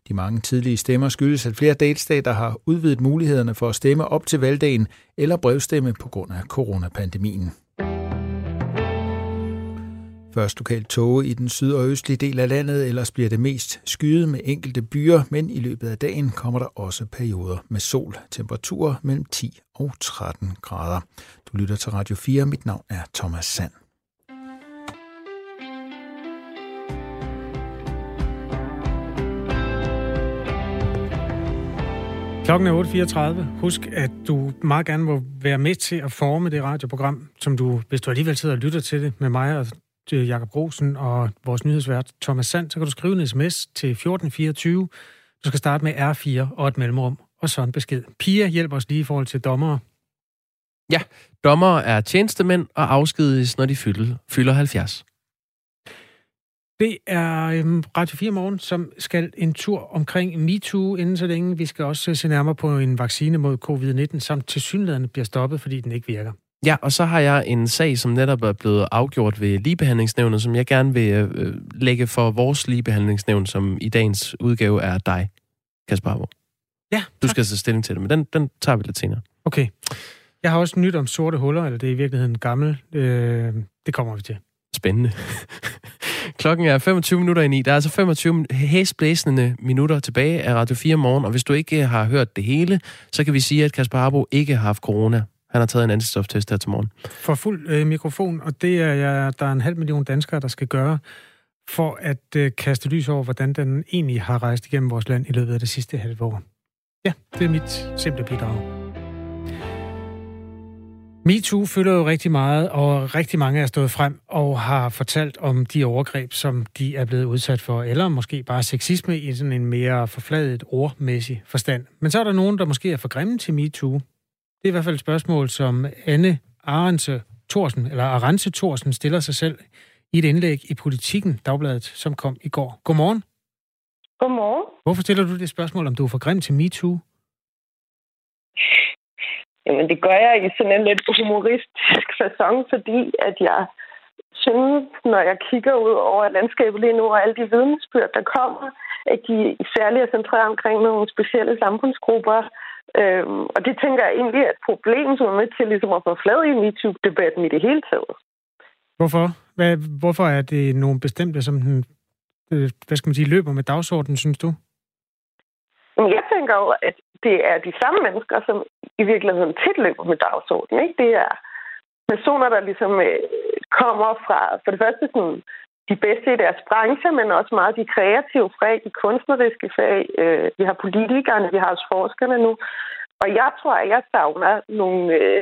De mange tidlige stemmer skyldes, at flere delstater har udvidet mulighederne for at stemme op til valgdagen eller brevstemme på grund af coronapandemien. Først lokalt tåge i den syd- og østlige del af landet, ellers bliver det mest skyet med enkelte byer, men i løbet af dagen kommer der også perioder med sol. Temperaturer mellem 10 og 13 grader. Du lytter til Radio 4. Mit navn er Thomas Sand. Klokken er 8.34. Husk, at du meget gerne må være med til at forme det radioprogram, som du, hvis du alligevel sidder og lytter til det med mig og Jakob Grosen og vores nyhedsvært Thomas Sand, så kan du skrive en sms til 1424. Du skal starte med R4 og et mellemrum, og så en besked. Pia hjælper os lige i forhold til dommere. Ja, dommere er tjenestemænd og afskediges, når de fylder, fylder 70. Det er øhm, Radio 4 Morgen, som skal en tur omkring MeToo inden så længe. Vi skal også se nærmere på en vaccine mod covid-19, som til synligheden bliver stoppet, fordi den ikke virker. Ja, og så har jeg en sag, som netop er blevet afgjort ved ligebehandlingsnævnet, som jeg gerne vil øh, lægge for vores ligebehandlingsnævn, som i dagens udgave er dig, Kasper Arbo. Ja, Du skal så stilling til det, men den, den tager vi lidt senere. Okay. Jeg har også nyt om sorte huller, eller det er i virkeligheden gammel. Øh, det kommer vi til. Spændende. Klokken er 25 minutter i ni. Der er altså 25 hæsblæsende minutter tilbage af Radio 4 morgen, og hvis du ikke har hørt det hele, så kan vi sige, at Kasper Harbo ikke har haft corona. Han har taget en antistoftest her til morgen. For fuld øh, mikrofon, og det er jeg, der er en halv million danskere, der skal gøre, for at øh, kaste lys over, hvordan den egentlig har rejst igennem vores land i løbet af det sidste halve år. Ja, det er mit simple bidrag. MeToo fylder jo rigtig meget, og rigtig mange er stået frem og har fortalt om de overgreb, som de er blevet udsat for, eller måske bare sexisme i sådan en mere forfladet ordmæssig forstand. Men så er der nogen, der måske er for grimme til MeToo. Det er i hvert fald et spørgsmål, som Anne Arance Thorsen, eller Arance Thorsen stiller sig selv i et indlæg i Politikken, Dagbladet, som kom i går. Godmorgen. Godmorgen. Hvorfor stiller du det spørgsmål, om du er for grim til MeToo? Jamen, det gør jeg i sådan en lidt humoristisk façon, fordi at jeg synes, når jeg kigger ud over landskabet lige nu, og alle de vidensbyrd, der kommer, at de særligt er centreret omkring nogle specielle samfundsgrupper. Øhm, og det tænker jeg egentlig er et problem, som er med til ligesom at få flad i MeToo-debatten i det hele taget. Hvorfor? Hvad, hvorfor er det nogle bestemte, som den, øh, hvad skal man sige, løber med dagsordenen, synes du? Jeg tænker jo, at det er de samme mennesker, som i virkeligheden tit løber med dagsordenen. Ikke? Det er personer, der ligesom øh, kommer fra, for det første sådan, de bedste i deres branche, men også meget de kreative fag, de kunstneriske fag. Øh, vi har politikerne, vi har også forskerne nu. Og jeg tror, at jeg savner nogle, øh,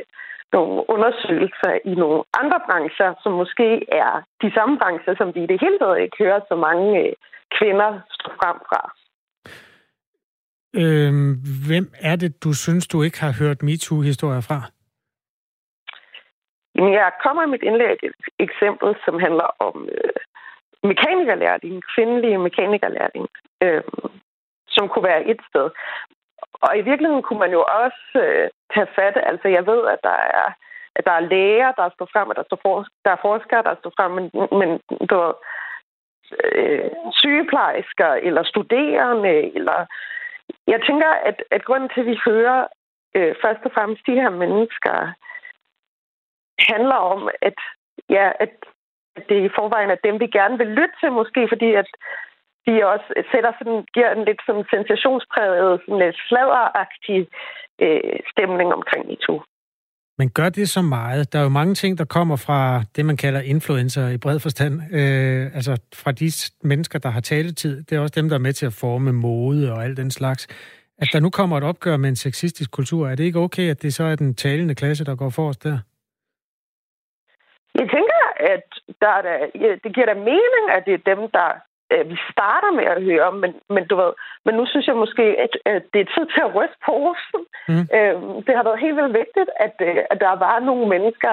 nogle undersøgelser i nogle andre brancher, som måske er de samme brancher, som vi i det hele taget ikke hører så mange øh, kvinder stå frem fra. Øhm, hvem er det, du synes, du ikke har hørt MeToo-historier fra? Jamen, jeg kommer i mit indlæg et eksempel, som handler om øh, mekanikerlærling, kvindelige mekanikerlærling, øh, som kunne være et sted. Og i virkeligheden kunne man jo også øh, tage fat, altså jeg ved, at der er at der er læger, der står frem, og der, står for, der er forskere, der står frem, men, men du øh, sygeplejersker eller studerende, eller jeg tænker, at, at grunden til, at vi hører øh, først og fremmest de her mennesker, handler om, at, ja, at det i forvejen er dem, vi gerne vil lytte til, måske fordi, at de også sætter sådan, giver en lidt sådan sensationspræget, sådan lidt sladderagtig øh, stemning omkring i to. Men gør det så meget? Der er jo mange ting, der kommer fra det, man kalder influencer i bred forstand. Øh, altså fra de mennesker, der har taletid. Det er også dem, der er med til at forme mode og alt den slags. At der nu kommer et opgør med en sexistisk kultur, er det ikke okay, at det så er den talende klasse, der går forrest der? Jeg tænker, at der er ja, det giver da mening, at det er dem, der øh, vi starter med at høre, men, men du ved, men nu synes jeg måske, at, at det er tid til at ryste posen. Mm. Øh, det har været helt vildt vigtigt, at, øh, at der var nogle mennesker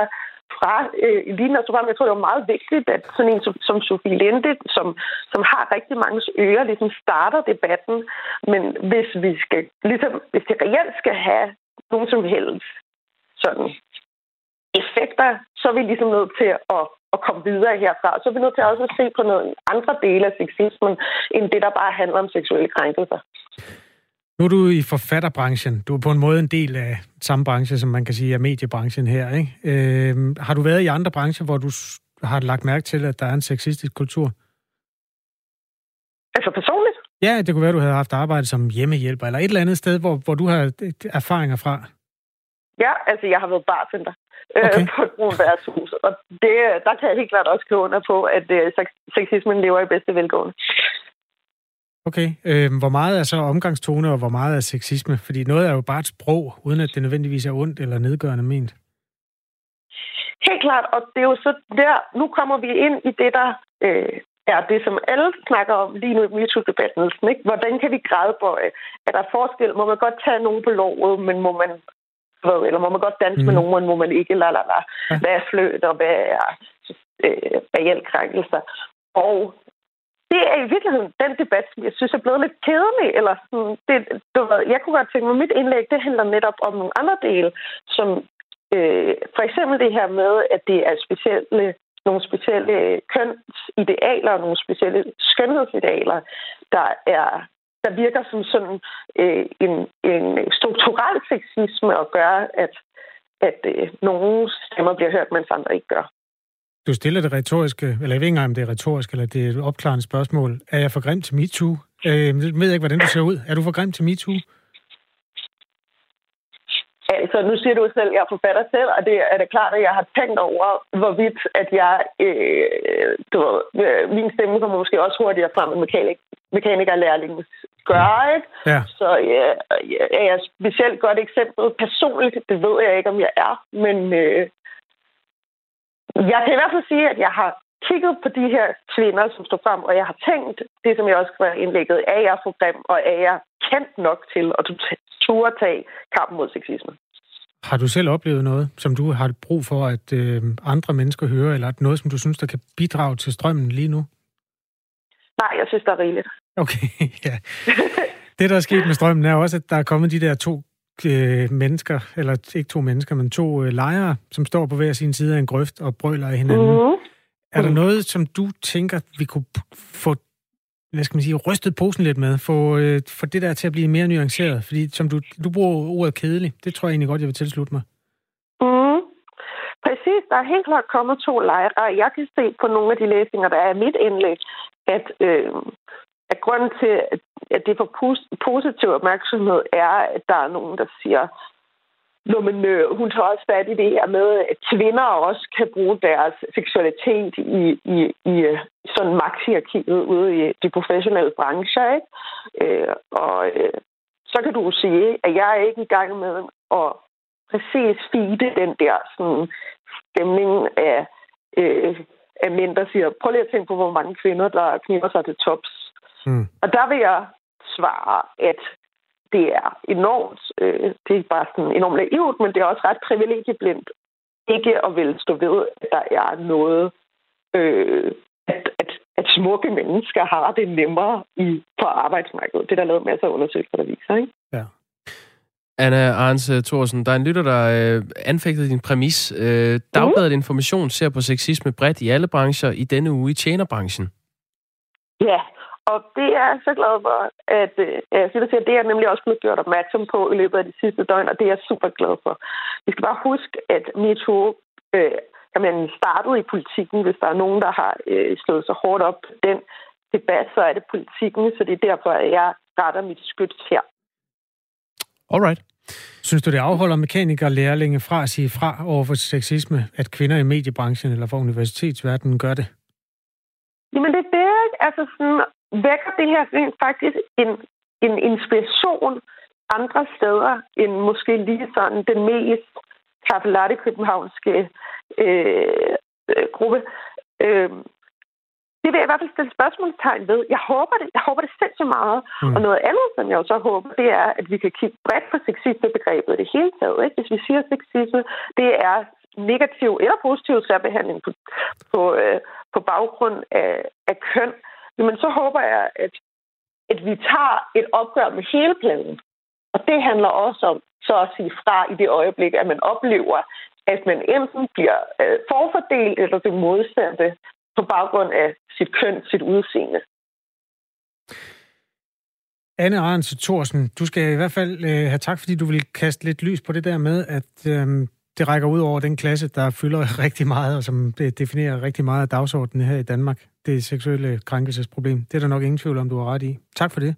fra øh, Elina program. Jeg tror, det var meget vigtigt, at sådan en som, som Sofie Linde, som, som har rigtig mange ører, ligesom starter debatten. Men hvis vi skal, ligesom, hvis det reelt skal have nogen som helst sådan effekter, så er vi ligesom nødt til at, at komme videre herfra. Så er vi nødt til også at se på nogle andre dele af sexismen, end det, der bare handler om seksuelle krænkelser. Nu er du i forfatterbranchen. Du er på en måde en del af samme branche, som man kan sige er mediebranchen her. Ikke? Øh, har du været i andre brancher, hvor du har lagt mærke til, at der er en sexistisk kultur? Altså personligt? Ja, det kunne være, at du havde haft arbejde som hjemmehjælper, eller et eller andet sted, hvor, hvor du har erfaringer fra. Ja, altså jeg har været bartender okay. øh, på et brun værtshus, og det, der kan jeg helt klart også skrive under på, at øh, sexismen lever i bedste velgående. Okay. Øh, hvor meget er så omgangstone, og hvor meget er sexisme? Fordi noget er jo bare et sprog, uden at det nødvendigvis er ondt eller nedgørende ment. Helt klart, og det er jo så der, nu kommer vi ind i det, der øh, er det, som alle snakker om lige nu i MeToo-debatten. Hvordan kan vi grædebøje? Er der forskel? Må man godt tage nogen på lovet, men må man ved, eller må man godt danse mm. med nogen, må man ikke, la, la, la. Hvad er fløt, og hvad er øh, reelt krænkelser? Og det er i virkeligheden den debat, som jeg synes er blevet lidt kedelig. Eller sådan, det, du ved, jeg kunne godt tænke mig, mit indlæg, det handler netop om nogle andre dele, som øh, for eksempel det her med, at det er specielle, nogle specielle kønsidealer og nogle specielle skønhedsidealer, der er der virker som sådan øh, en, en strukturel sexisme og gør, at, at øh, nogle stemmer bliver hørt, mens andre ikke gør. Du stiller det retoriske, eller jeg ved ikke om det er retorisk, eller det er et opklarende spørgsmål. Er jeg for grim til MeToo? Øh, jeg ved ikke, hvordan du ser ud. Er du for grim til MeToo? Altså, nu siger du selv, at jeg er forfatter selv, og det er det klart, at jeg har tænkt over, hvorvidt at jeg, øh, du ved, øh, min stemme kommer måske også hurtigere frem med mekanik, mekanikerlærlingen gør, ikke? Ja. Så ja, er jeg et specielt godt eksempel. Personligt, det ved jeg ikke, om jeg er, men øh, jeg kan i hvert fald sige, at jeg har kigget på de her kvinder, som står frem, og jeg har tænkt, det som jeg også skrev indlægget, er jeg for grim, og er jeg kendt nok til at turde tage kampen mod sexisme. Har du selv oplevet noget, som du har brug for, at øh, andre mennesker hører, eller noget, som du synes, der kan bidrage til strømmen lige nu? Nej, jeg synes, der er rigeligt. Okay, ja. Det, der er sket med strømmen, er også, at der er kommet de der to øh, mennesker, eller ikke to mennesker, men to øh, lejere, som står på hver sin side af en grøft og brøler af hinanden. Mm. Er der noget, som du tænker, vi kunne få hvad skal man sige, rystet posen lidt med, få, øh, for det der til at blive mere nuanceret? Fordi som du, du bruger ordet kedelig, det tror jeg egentlig godt, jeg vil tilslutte mig. Mm. Præcis, der er helt klart kommet to lejre. Jeg kan se på nogle af de læsninger, der er i mit indlæg, at, øh, at grunden til, at det får positiv opmærksomhed, er, at der er nogen, der siger, Nå, men øh, hun tager også fat i det her med, at kvinder også kan bruge deres seksualitet i, i, i øh, sådan magthierarkiet ude i de professionelle brancher. Ikke? Øh, og øh, så kan du sige, at jeg er ikke i gang med at præcis fide den der sådan, stemning af, øh, af mænd, der siger, prøv lige at tænke på, hvor mange kvinder, der kniver sig til tops. Mm. Og der vil jeg svare, at det er enormt, øh, det er bare sådan enormt naivt, men det er også ret privilegieblindt ikke at vil stå ved, at der er noget, øh, at, at, at smukke mennesker har det nemmere i, på arbejdsmarkedet. Det er der lavet masser af undersøgelser, der viser, ikke? Ja. Anna Arnse Thorsen, der er en lytter, der øh, anfægtede din præmis. Øh, Dagbladet mm. Information ser på sexisme bredt i alle brancher, i denne uge i tjenerbranchen. Ja, og det er jeg så glad for, at øh, jeg siger til, at det er nemlig også blevet gjort opmærksom på i løbet af de sidste døgn, og det er jeg super glad for. Vi skal bare huske, at MeToo øh, man startede i politikken. Hvis der er nogen, der har øh, slået sig hårdt op den debat, så er det politikken, så det er derfor, at jeg retter mit skyt her. Alright. Synes du, det afholder mekanikere og lærlinge fra at sige fra over for sexisme, at kvinder i mediebranchen eller for universitetsverdenen gør det? Jamen det er det, altså sådan, vækker det her faktisk en, en inspiration andre steder end måske lige sådan den mest kaffelatte københavnske øh, øh, gruppe. Øh, det vil jeg i hvert fald stille spørgsmålstegn ved. Jeg håber det, jeg håber det sindssygt meget. Mm. Og noget andet, som jeg også håber, det er, at vi kan kigge bredt på sexisme-begrebet i det hele taget. Ikke? Hvis vi siger sexisme, det er negativ eller positiv særbehandling på, på, øh, på baggrund af, af køn, jamen så håber jeg, at, at vi tager et opgør med hele planen. Og det handler også om så at sige fra i det øjeblik, at man oplever, at man enten bliver øh, forfordelt eller det modsatte på baggrund af sit køn, sit udseende. Anne Arndt Thorsen, du skal i hvert fald øh, have tak, fordi du vil kaste lidt lys på det der med, at øh, det rækker ud over den klasse, der fylder rigtig meget, og som definerer rigtig meget af dagsordenen her i Danmark. Det seksuelle krænkelsesproblem. Det er der nok ingen tvivl om, du har ret i. Tak for det.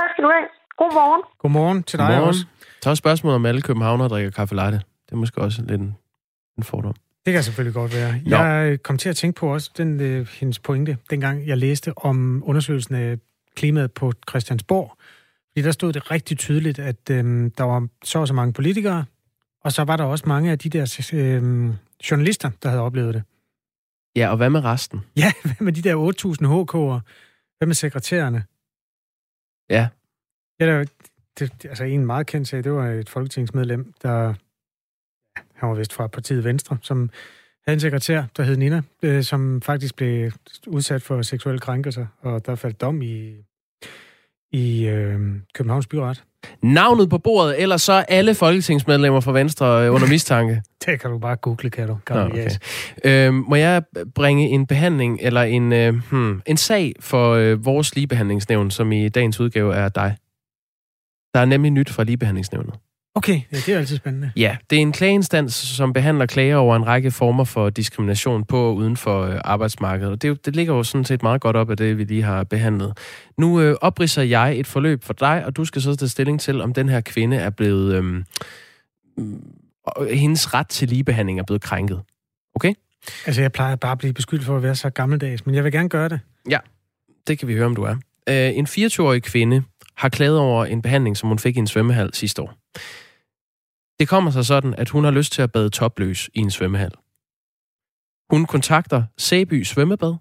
Tak skal du have. God morgen. God morgen til dig Godmorgen. også. Så er spørgsmålet, om alle københavnere drikker kaffe latte. Det er måske også lidt en, en fordom. Det kan selvfølgelig godt være. Nå. Jeg kom til at tænke på også den, øh, hendes pointe, dengang jeg læste om undersøgelsen af klimaet på Christiansborg. Fordi der stod det rigtig tydeligt, at øh, der var så og så mange politikere, og så var der også mange af de der øh, journalister, der havde oplevet det. Ja, og hvad med resten? Ja, hvad med de der 8.000 HK'er? Hvad med sekretærerne? Ja. Ja, der, det, altså en meget kendt sag, det var et folketingsmedlem, der, han var vist fra partiet Venstre, som havde en sekretær, der hed Nina, øh, som faktisk blev udsat for seksuelle krænkelser, og der faldt dom i, i øh, Københavns Byret. Navnet på bordet, eller så alle folketingsmedlemmer fra Venstre øh, under mistanke. det kan du bare google, kan du. Kan Nå, okay. øh, må jeg bringe en behandling, eller en, øh, hmm, en sag for øh, vores ligebehandlingsnævn, som i dagens udgave er dig? Der er nemlig nyt fra ligebehandlingsnævnet. Okay, ja, det er altid spændende. Ja, det er en klageinstans, som behandler klager over en række former for diskrimination på og uden for øh, arbejdsmarkedet. Og det, det ligger jo sådan set meget godt op af det, vi lige har behandlet. Nu øh, opridser jeg et forløb for dig, og du skal så tage stilling til, om den her kvinde er blevet... Øh, hendes ret til ligebehandling er blevet krænket. Okay? Altså, jeg plejer bare at blive beskyldt for at være så gammeldags, men jeg vil gerne gøre det. Ja, det kan vi høre, om du er. Øh, en 24-årig kvinde har klaget over en behandling, som hun fik i en svømmehal sidste år. Det kommer så sådan, at hun har lyst til at bade topløs i en svømmehal. Hun kontakter Sæby Svømmebad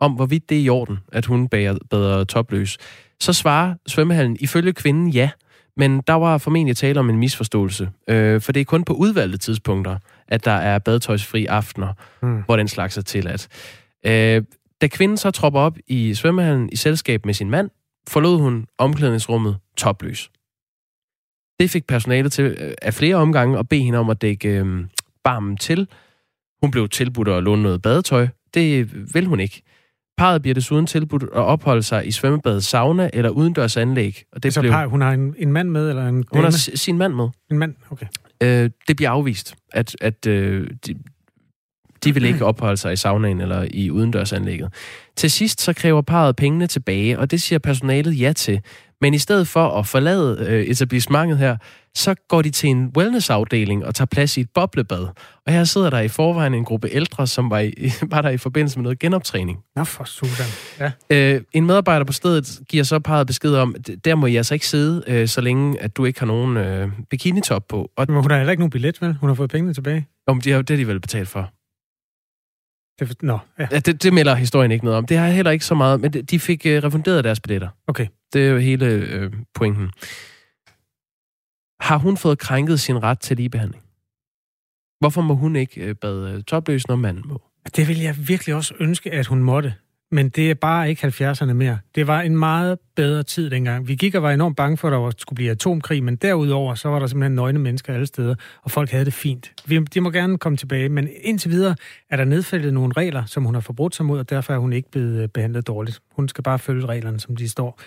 om, hvorvidt det er i orden, at hun bader topløs. Så svarer svømmehallen ifølge kvinden ja, men der var formentlig tale om en misforståelse, øh, for det er kun på udvalgte tidspunkter, at der er badetøjsfri aftener, mm. hvor den slags er tilladt. Øh, da kvinden så tropper op i svømmehallen i selskab med sin mand, forlod hun omklædningsrummet topløs. Det fik personalet til øh, af flere omgange at bede hende om at dække øh, barmen til. Hun blev tilbudt at låne noget badetøj. Det vil hun ikke. Parret bliver desuden tilbudt at opholde sig i svømmebadets sauna eller udendørs anlæg. Og det så blev... par, hun har en, en mand med, eller en dame? Hun har sin mand med. En mand, okay. Øh, det bliver afvist, at, at øh, de, de vil ikke opholde sig i saunaen eller i udendørsanlægget. Til sidst så kræver parret pengene tilbage, og det siger personalet ja til. Men i stedet for at forlade øh, etablissementet her, så går de til en wellnessafdeling og tager plads i et boblebad. Og her sidder der i forvejen en gruppe ældre, som var, i, var der i forbindelse med noget genoptræning. Nå for sådan. Ja. Øh, en medarbejder på stedet giver så parret besked om, der må I altså ikke sidde, øh, så længe at du ikke har nogen øh, bikinitop på. Og, Men hun har heller ikke nogen billet, vel? Hun har fået pengene tilbage. Om det, har, det er de vel betalt for. Det, nå, ja. ja det, det melder historien ikke noget om. Det har heller ikke så meget, men de fik uh, refunderet deres billetter. Okay. Det er jo hele uh, pointen. Har hun fået krænket sin ret til ligebehandling? Hvorfor må hun ikke uh, bade topløs, når manden må? Det vil jeg virkelig også ønske, at hun måtte. Men det er bare ikke 70'erne mere. Det var en meget bedre tid dengang. Vi gik og var enormt bange for, at der skulle blive atomkrig, men derudover, så var der simpelthen nøgne mennesker alle steder, og folk havde det fint. De må gerne komme tilbage, men indtil videre er der nedfældet nogle regler, som hun har forbrudt sig mod, og derfor er hun ikke blevet øh, behandlet dårligt. Hun skal bare følge reglerne, som de står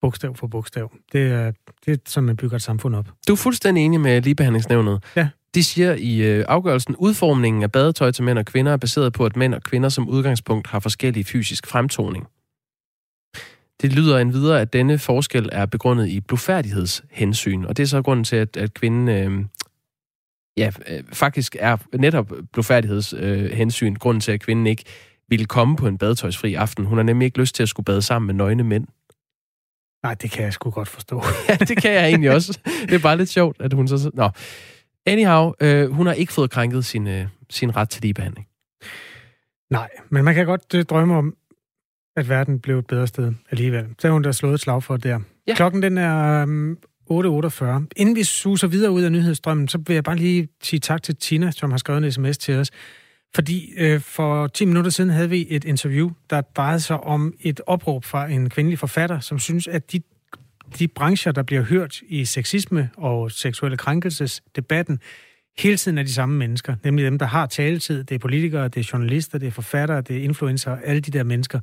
bogstav for bogstav. Det er, det er som man bygger et samfund op. Du er fuldstændig enig med ligebehandlingsnævnet. Ja. De siger i øh, afgørelsen, udformningen af badetøj til mænd og kvinder er baseret på, at mænd og kvinder som udgangspunkt har forskellig fysisk fremtoning. Det lyder endvidere, at denne forskel er begrundet i blufærdighedshensyn, og det er så grunden til, at, at kvinden øh, ja, øh, faktisk er netop blufærdighedshensyn, øh, grunden til, at kvinden ikke ville komme på en badetøjsfri aften. Hun har nemlig ikke lyst til at skulle bade sammen med nøgne mænd. Nej, det kan jeg sgu godt forstå. ja, det kan jeg egentlig også. Det er bare lidt sjovt, at hun så... Nå. Anyhow, øh, hun har ikke fået krænket sin, øh, sin ret til ligebehandling. Nej, men man kan godt øh, drømme om, at verden blev et bedre sted alligevel. Så er hun der slået et slag for der. Ja. Klokken den er um, 8.48. Inden vi suser videre ud af nyhedsstrømmen, så vil jeg bare lige sige tak til Tina, som har skrevet en sms til os. Fordi øh, for 10 minutter siden havde vi et interview, der drejede sig om et opråb fra en kvindelig forfatter, som synes, at de de brancher, der bliver hørt i sexisme og seksuelle krænkelsesdebatten, hele tiden er de samme mennesker. Nemlig dem, der har taletid. Det er politikere, det er journalister, det er forfattere, det er influencer, alle de der mennesker.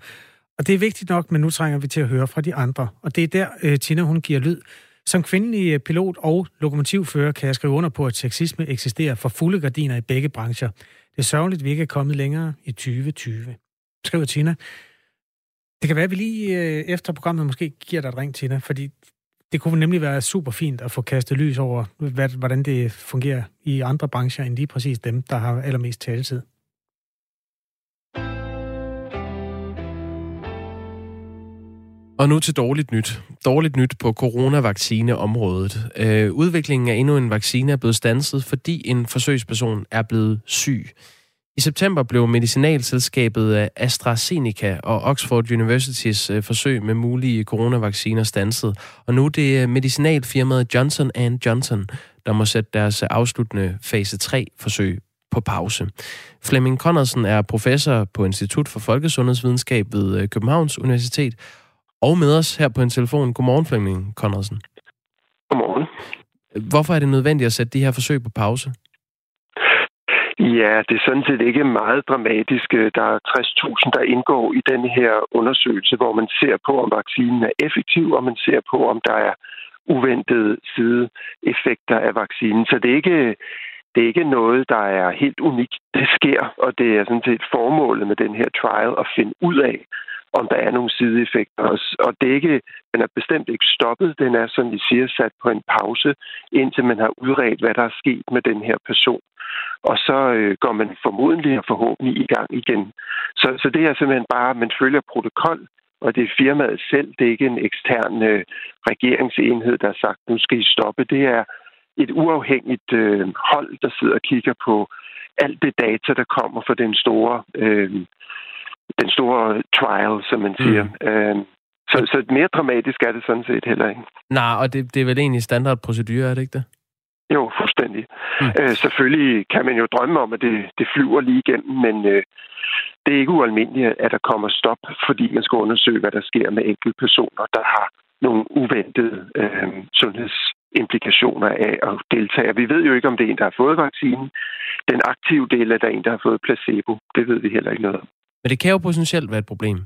Og det er vigtigt nok, men nu trænger vi til at høre fra de andre. Og det er der, øh, Tina hun giver lyd. Som kvindelig øh, pilot og lokomotivfører kan jeg skrive under på, at sexisme eksisterer for fulde gardiner i begge brancher. Det er sørgeligt, at vi ikke er kommet længere i 2020. Skriver Tina. Det kan være, at vi lige øh, efter programmet måske giver dig et ring, Tina, fordi det kunne nemlig være super fint at få kastet lys over, hvad, hvordan det fungerer i andre brancher end lige præcis dem, der har allermest taletid. Og nu til dårligt nyt. Dårligt nyt på coronavaccineområdet. Øh, udviklingen af endnu en vaccine er blevet stanset, fordi en forsøgsperson er blevet syg. I september blev medicinalselskabet AstraZeneca og Oxford Universitys øh, forsøg med mulige coronavacciner stanset. Og nu er det medicinalfirmaet Johnson Johnson, der må sætte deres afsluttende fase 3-forsøg på pause. Flemming Conradsen er professor på Institut for Folkesundhedsvidenskab ved øh, Københavns Universitet, og med os her på en telefon. Godmorgen, Flemming Conradsen. Godmorgen. Hvorfor er det nødvendigt at sætte de her forsøg på pause? Ja, det er sådan set ikke meget dramatisk. Øh, der er 60.000, der indgår i den her undersøgelse, hvor man ser på, om vaccinen er effektiv, og man ser på, om der er uventede sideeffekter af vaccinen. Så det er ikke det er ikke noget, der er helt unikt. Det sker, og det er sådan set formålet med den her trial at finde ud af, om der er nogle sideeffekter. Og det er ikke, den er bestemt ikke stoppet. Den er, som vi siger, sat på en pause, indtil man har udredt, hvad der er sket med den her person. Og så øh, går man formodentlig og forhåbentlig i gang igen. Så, så det er simpelthen bare, man følger protokol, og det er firmaet selv, det er ikke en ekstern øh, regeringsenhed, der har sagt, nu skal I stoppe. Det er et uafhængigt øh, hold, der sidder og kigger på alt det data, der kommer fra den store, øh, den store trial, som man siger. Mm. Øh, så, så mere dramatisk er det sådan set heller ikke. Nej, og det, det er vel egentlig standardprocedure, er det ikke det? Jo, fuldstændig. Mm. Øh, selvfølgelig kan man jo drømme om, at det, det flyver lige igennem, men øh, det er ikke ualmindeligt, at der kommer stop, fordi man skal undersøge, hvad der sker med enkelte personer, der har nogle uventede øh, sundhedsimplikationer af at deltage. Vi ved jo ikke, om det er en, der har fået vaccinen. Den aktive del er der en, der har fået placebo. Det ved vi heller ikke noget om. Men det kan jo potentielt være et problem.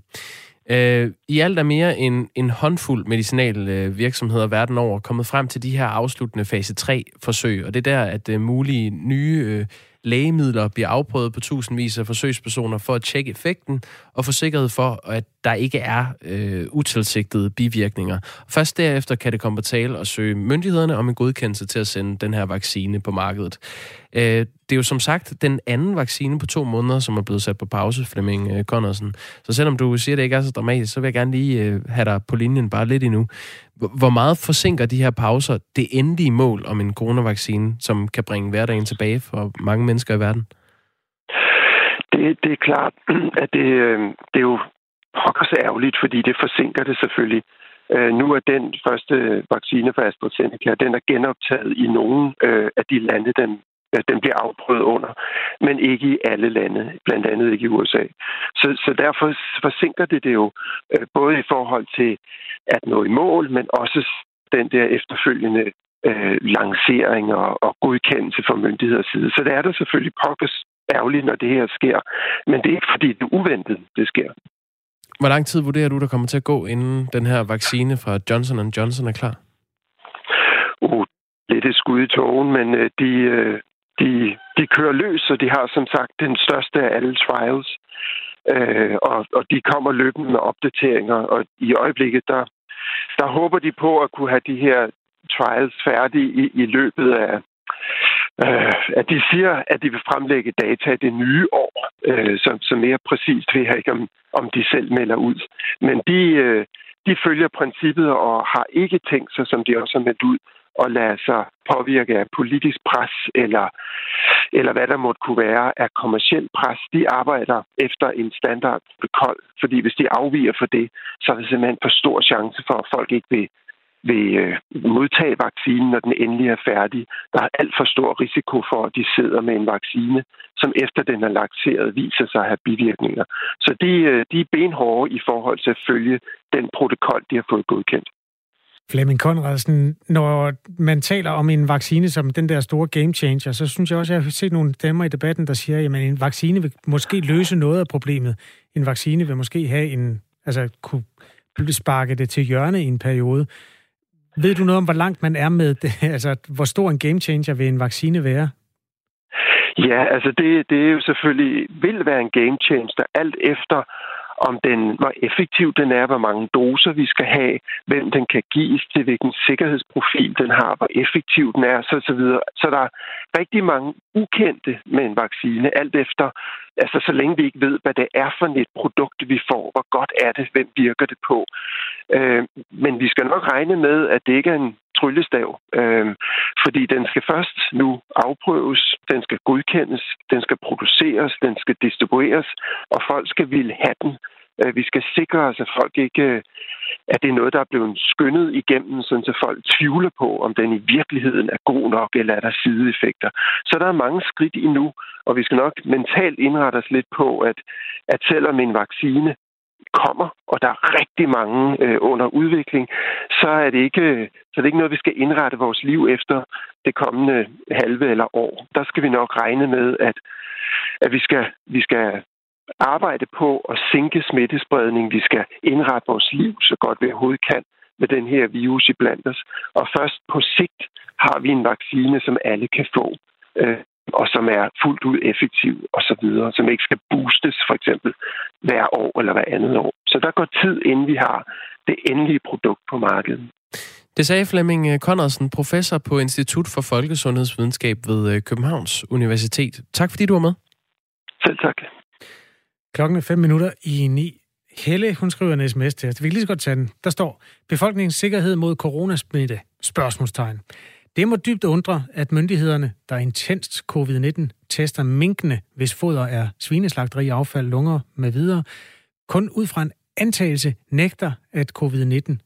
Øh, I alt er mere end en håndfuld medicinale virksomheder øh, verden over kommet frem til de her afsluttende fase 3-forsøg, og det er der, at øh, mulige nye øh, lægemidler bliver afprøvet på tusindvis af forsøgspersoner for at tjekke effekten og få sikkerhed for, at der ikke er øh, utilsigtede bivirkninger. Først derefter kan det komme på tale og søge myndighederne om en godkendelse til at sende den her vaccine på markedet. Øh, det er jo som sagt den anden vaccine på to måneder, som er blevet sat på pause, Flemming øh, Connorsen. Så selvom du siger, at det ikke er så dramatisk, så vil jeg gerne lige øh, have dig på linjen bare lidt endnu. Hvor meget forsinker de her pauser det endelige mål om en coronavaccine, som kan bringe hverdagen tilbage for mange mennesker i verden? Det, det er klart, at det, øh, det er jo pokkers ærgerligt, fordi det forsinker det selvfølgelig. Øh, nu er den første vaccine fra AstraZeneca, den er genoptaget i nogle uh, af de lande, den, uh, den bliver afprøvet under, men ikke i alle lande, blandt andet ikke i USA. Så, så derfor forsinker det det jo uh, både i forhold til at nå i mål, men også den der efterfølgende uh, lancering og, og godkendelse fra myndigheders side. Så det er der selvfølgelig pokkers ærgerligt, når det her sker. Men det er ikke fordi, det er uventet, det sker. Hvor lang tid vurderer du, der kommer til at gå, inden den her vaccine fra Johnson Johnson er klar? Uh, lidt et skud i togen, men uh, de, uh, de, de kører løs, og de har som sagt den største af alle trials. Øh, og, og de kommer løbende med opdateringer, og i øjeblikket, der, der håber de på at kunne have de her trials færdige i, i løbet af, øh, at de siger, at de vil fremlægge data det nye år, øh, så, så mere præcist ved jeg ikke, om, om de selv melder ud. Men de, øh, de følger princippet og har ikke tænkt sig, som de også har meldt ud, at lade sig påvirke af politisk pres eller, eller hvad der måtte kunne være af kommersiel pres. De arbejder efter en standard kold. fordi hvis de afviger for det, så er der simpelthen for stor chance for, at folk ikke vil vil øh, modtage vaccinen, når den endelig er færdig. Der er alt for stor risiko for, at de sidder med en vaccine, som efter den er lanceret, viser sig at have bivirkninger. Så de, øh, de er benhårde i forhold til at følge den protokol, de har fået godkendt. Flemming Konradsen, når man taler om en vaccine som den der store game changer, så synes jeg også, at jeg har set nogle stemmer i debatten, der siger, at en vaccine vil måske løse noget af problemet. En vaccine vil måske have en, altså kunne sparke det til hjørne i en periode. Ved du noget om, hvor langt man er med det? Altså, hvor stor en game changer vil en vaccine være? Ja, altså det, det er jo selvfølgelig, vil være en game changer, alt efter om den, hvor effektiv den er, hvor mange doser vi skal have, hvem den kan gives til, hvilken sikkerhedsprofil den har, hvor effektiv den er, så, så videre. Så der er rigtig mange ukendte med en vaccine, alt efter, altså så længe vi ikke ved, hvad det er for et produkt, vi får, hvor godt er det, hvem virker det på. Øh, men vi skal nok regne med, at det ikke er en tryllestav, øh, fordi den skal først nu afprøves, den skal godkendes, den skal produceres, den skal distribueres, og folk skal ville have den Øh, vi skal sikre os, at folk ikke øh, at det er noget, der er blevet skyndet igennem, sådan så folk tvivler på, om den i virkeligheden er god nok, eller er der sideeffekter. Så der er mange skridt endnu, og vi skal nok mentalt indrette os lidt på, at, at selvom en vaccine kommer, og der er rigtig mange øh, under udvikling, så er, det ikke, så er det ikke noget, vi skal indrette vores liv efter det kommende halve eller år. Der skal vi nok regne med, at, at vi, skal, vi skal arbejde på at sænke smittespredning. Vi skal indrette vores liv så godt vi overhovedet kan med den her virus i blandt os. Og først på sigt har vi en vaccine, som alle kan få, øh, og som er fuldt ud effektiv og så videre, som ikke skal boostes for eksempel hver år eller hver andet år. Så der går tid, inden vi har det endelige produkt på markedet. Det sagde Flemming Conradsen, professor på Institut for Folkesundhedsvidenskab ved øh, Københavns Universitet. Tak fordi du var med. Selv tak. Klokken er 5 minutter i 9. Helle, hun skriver en sms til os. Vi kan lige så godt tage den. Der står, befolkningens sikkerhed mod coronasmitte? Spørgsmålstegn. Det må dybt undre, at myndighederne, der intenst covid-19 tester minkene, hvis foder er svineslagteri, affald, lunger med videre, kun ud fra en antagelse nægter, at covid-19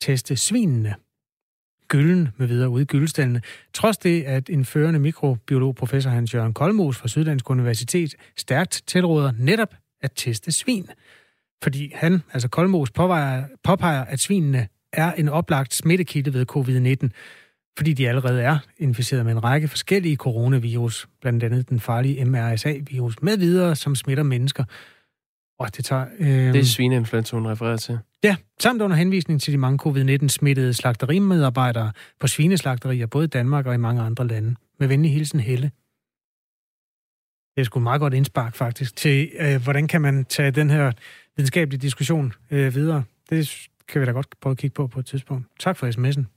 teste svinene gylden med videre ude i gyldestallene. Trods det, at en førende mikrobiolog, professor Hans Jørgen Kolmos fra Syddansk Universitet, stærkt tilråder netop at teste svin. Fordi han, altså Kolmos, påpeger, påpeger, at svinene er en oplagt smittekilde ved covid-19, fordi de allerede er inficeret med en række forskellige coronavirus, blandt andet den farlige MRSA-virus med videre, som smitter mennesker. Og det tager... Øh... Det er svineinfluenza, hun refererer til. Ja, samt under henvisning til de mange covid-19-smittede slagterimedarbejdere på svineslagterier, både i Danmark og i mange andre lande. Med venlig hilsen Helle. Det er sgu meget godt indspark faktisk til, øh, hvordan kan man tage den her videnskabelige diskussion øh, videre. Det kan vi da godt prøve at kigge på på et tidspunkt. Tak for sms'en.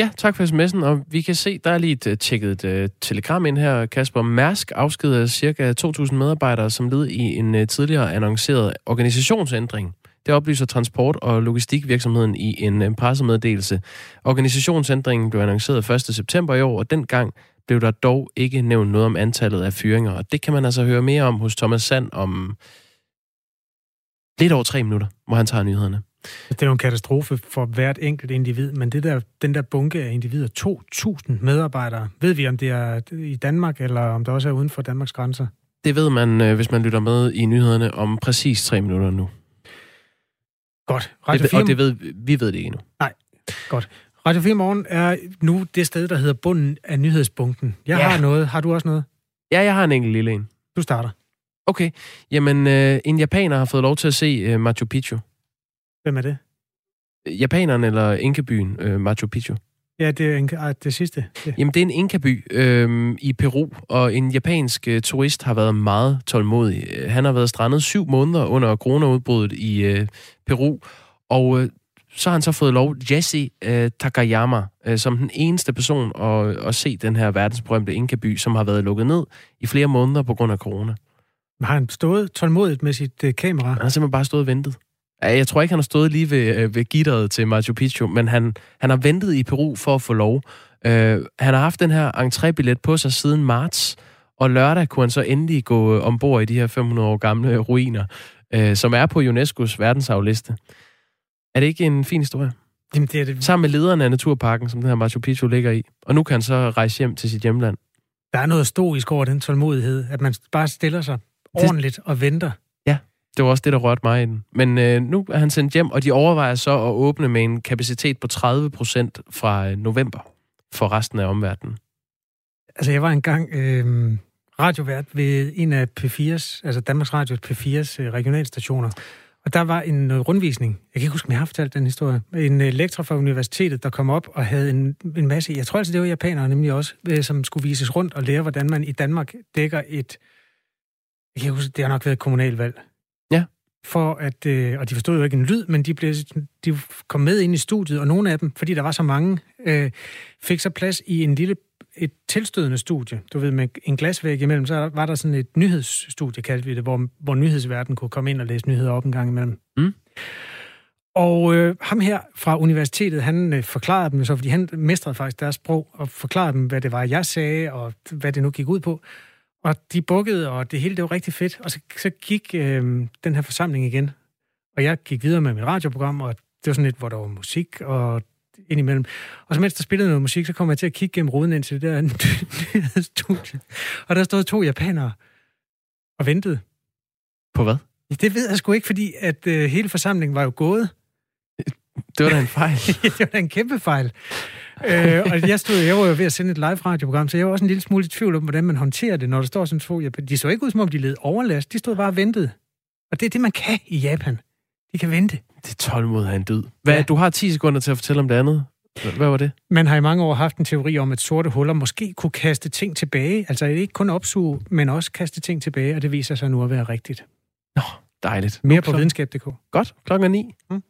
Ja, tak for sms'en, og vi kan se, der er lige et uh, tjekket uh, telegram ind her, Kasper. Mærsk afskeder ca. 2.000 medarbejdere som led i en uh, tidligere annonceret organisationsændring. Det oplyser transport- og logistikvirksomheden i en uh, pressemeddelelse. Organisationsændringen blev annonceret 1. september i år, og dengang blev der dog ikke nævnt noget om antallet af fyringer. Og det kan man altså høre mere om hos Thomas Sand om lidt over tre minutter, hvor han tager nyhederne. Det er jo en katastrofe for hvert enkelt individ, men det der, den der bunke af individer, 2.000 medarbejdere, ved vi, om det er i Danmark, eller om det også er uden for Danmarks grænser? Det ved man, øh, hvis man lytter med i nyhederne om præcis tre minutter nu. Godt. Radio 4... Og det ved, vi ved det ikke endnu. Nej, godt. Radio 4 Morgen er nu det sted, der hedder bunden af nyhedsbunken. Jeg ja. har noget. Har du også noget? Ja, jeg har en enkelt lille en. Du starter. Okay. Jamen, øh, en japaner har fået lov til at se øh, Machu Picchu. Hvem er det? Japanerne eller Inkabyen øh, Machu Picchu? Ja, det er Inka, det sidste. Ja. Jamen, det er en Inkaby øh, i Peru, og en japansk øh, turist har været meget tålmodig. Han har været strandet syv måneder under coronaudbruddet i øh, Peru, og øh, så har han så fået lov, Jesse øh, Takayama, øh, som den eneste person at, at se den her verdensberømte Inkaby, som har været lukket ned i flere måneder på grund af corona. Har han stået tålmodigt med sit øh, kamera? Han har simpelthen bare stået og ventet. Jeg tror ikke, han har stået lige ved, øh, ved gitteret til Machu Picchu, men han, han har ventet i Peru for at få lov. Uh, han har haft den her entrébillet på sig siden marts, og lørdag kunne han så endelig gå øh, ombord i de her 500 år gamle ruiner, uh, som er på UNESCO's verdensarvliste. Er det ikke en fin historie? Jamen, det er det. Sammen med lederne af naturparken, som den her Machu Picchu ligger i. Og nu kan han så rejse hjem til sit hjemland. Der er noget stoisk over den tålmodighed, at man bare stiller sig ordentligt det... og venter. Det var også det, der rørte mig i den. Men øh, nu er han sendt hjem, og de overvejer så at åbne med en kapacitet på 30 procent fra øh, november for resten af omverdenen. Altså, jeg var engang øh, radiovært ved en af P4's, altså Danmarks Radios P4's øh, regionalstationer, og der var en rundvisning. Jeg kan ikke huske, om jeg har fortalt den historie. En øh, lektor fra universitetet, der kom op og havde en, en masse, jeg tror altså, det var japanere nemlig også, øh, som skulle vises rundt og lære, hvordan man i Danmark dækker et, jeg kan huske, det har nok været et kommunalvalg for at, øh, og de forstod jo ikke en lyd, men de, blev, de kom med ind i studiet, og nogle af dem, fordi der var så mange, øh, fik så plads i en lille, et tilstødende studie. Du ved, med en glasvæg imellem, så var der sådan et nyhedsstudie, kaldte vi det, hvor, hvor nyhedsverden kunne komme ind og læse nyheder op en gang imellem. Mm. Og øh, ham her fra universitetet, han øh, forklarede dem så, fordi han mestrede faktisk deres sprog, og forklarede dem, hvad det var, jeg sagde, og hvad det nu gik ud på. Og de bukkede, og det hele det var rigtig fedt. Og så, så gik øh, den her forsamling igen. Og jeg gik videre med mit radioprogram, og det var sådan lidt, hvor der var musik og indimellem. Og så mens der spillede noget musik, så kom jeg til at kigge gennem ruden ind til det der studie. Og der stod to japanere og ventede. På hvad? Det ved jeg sgu ikke, fordi at øh, hele forsamlingen var jo gået. Det var da en fejl. det var da en kæmpe fejl. Øh, og jeg, stod, jeg var jo ved at sende et live radioprogram, så jeg var også en lille smule i tvivl om, hvordan man håndterer det, når der står sådan to Japan. De så ikke ud, som om de led overlast. De stod bare og ventede. Og det er det, man kan i Japan. De kan vente. Det er tålmod af en død. Hvad, ja. Du har 10 sekunder til at fortælle om det andet. Hvad var det? Man har i mange år haft en teori om, at sorte huller måske kunne kaste ting tilbage. Altså ikke kun opsuge, men også kaste ting tilbage, og det viser sig nu at være rigtigt. Nå, dejligt. Mere på videnskab.dk. Godt. Klokken er ni. Mm.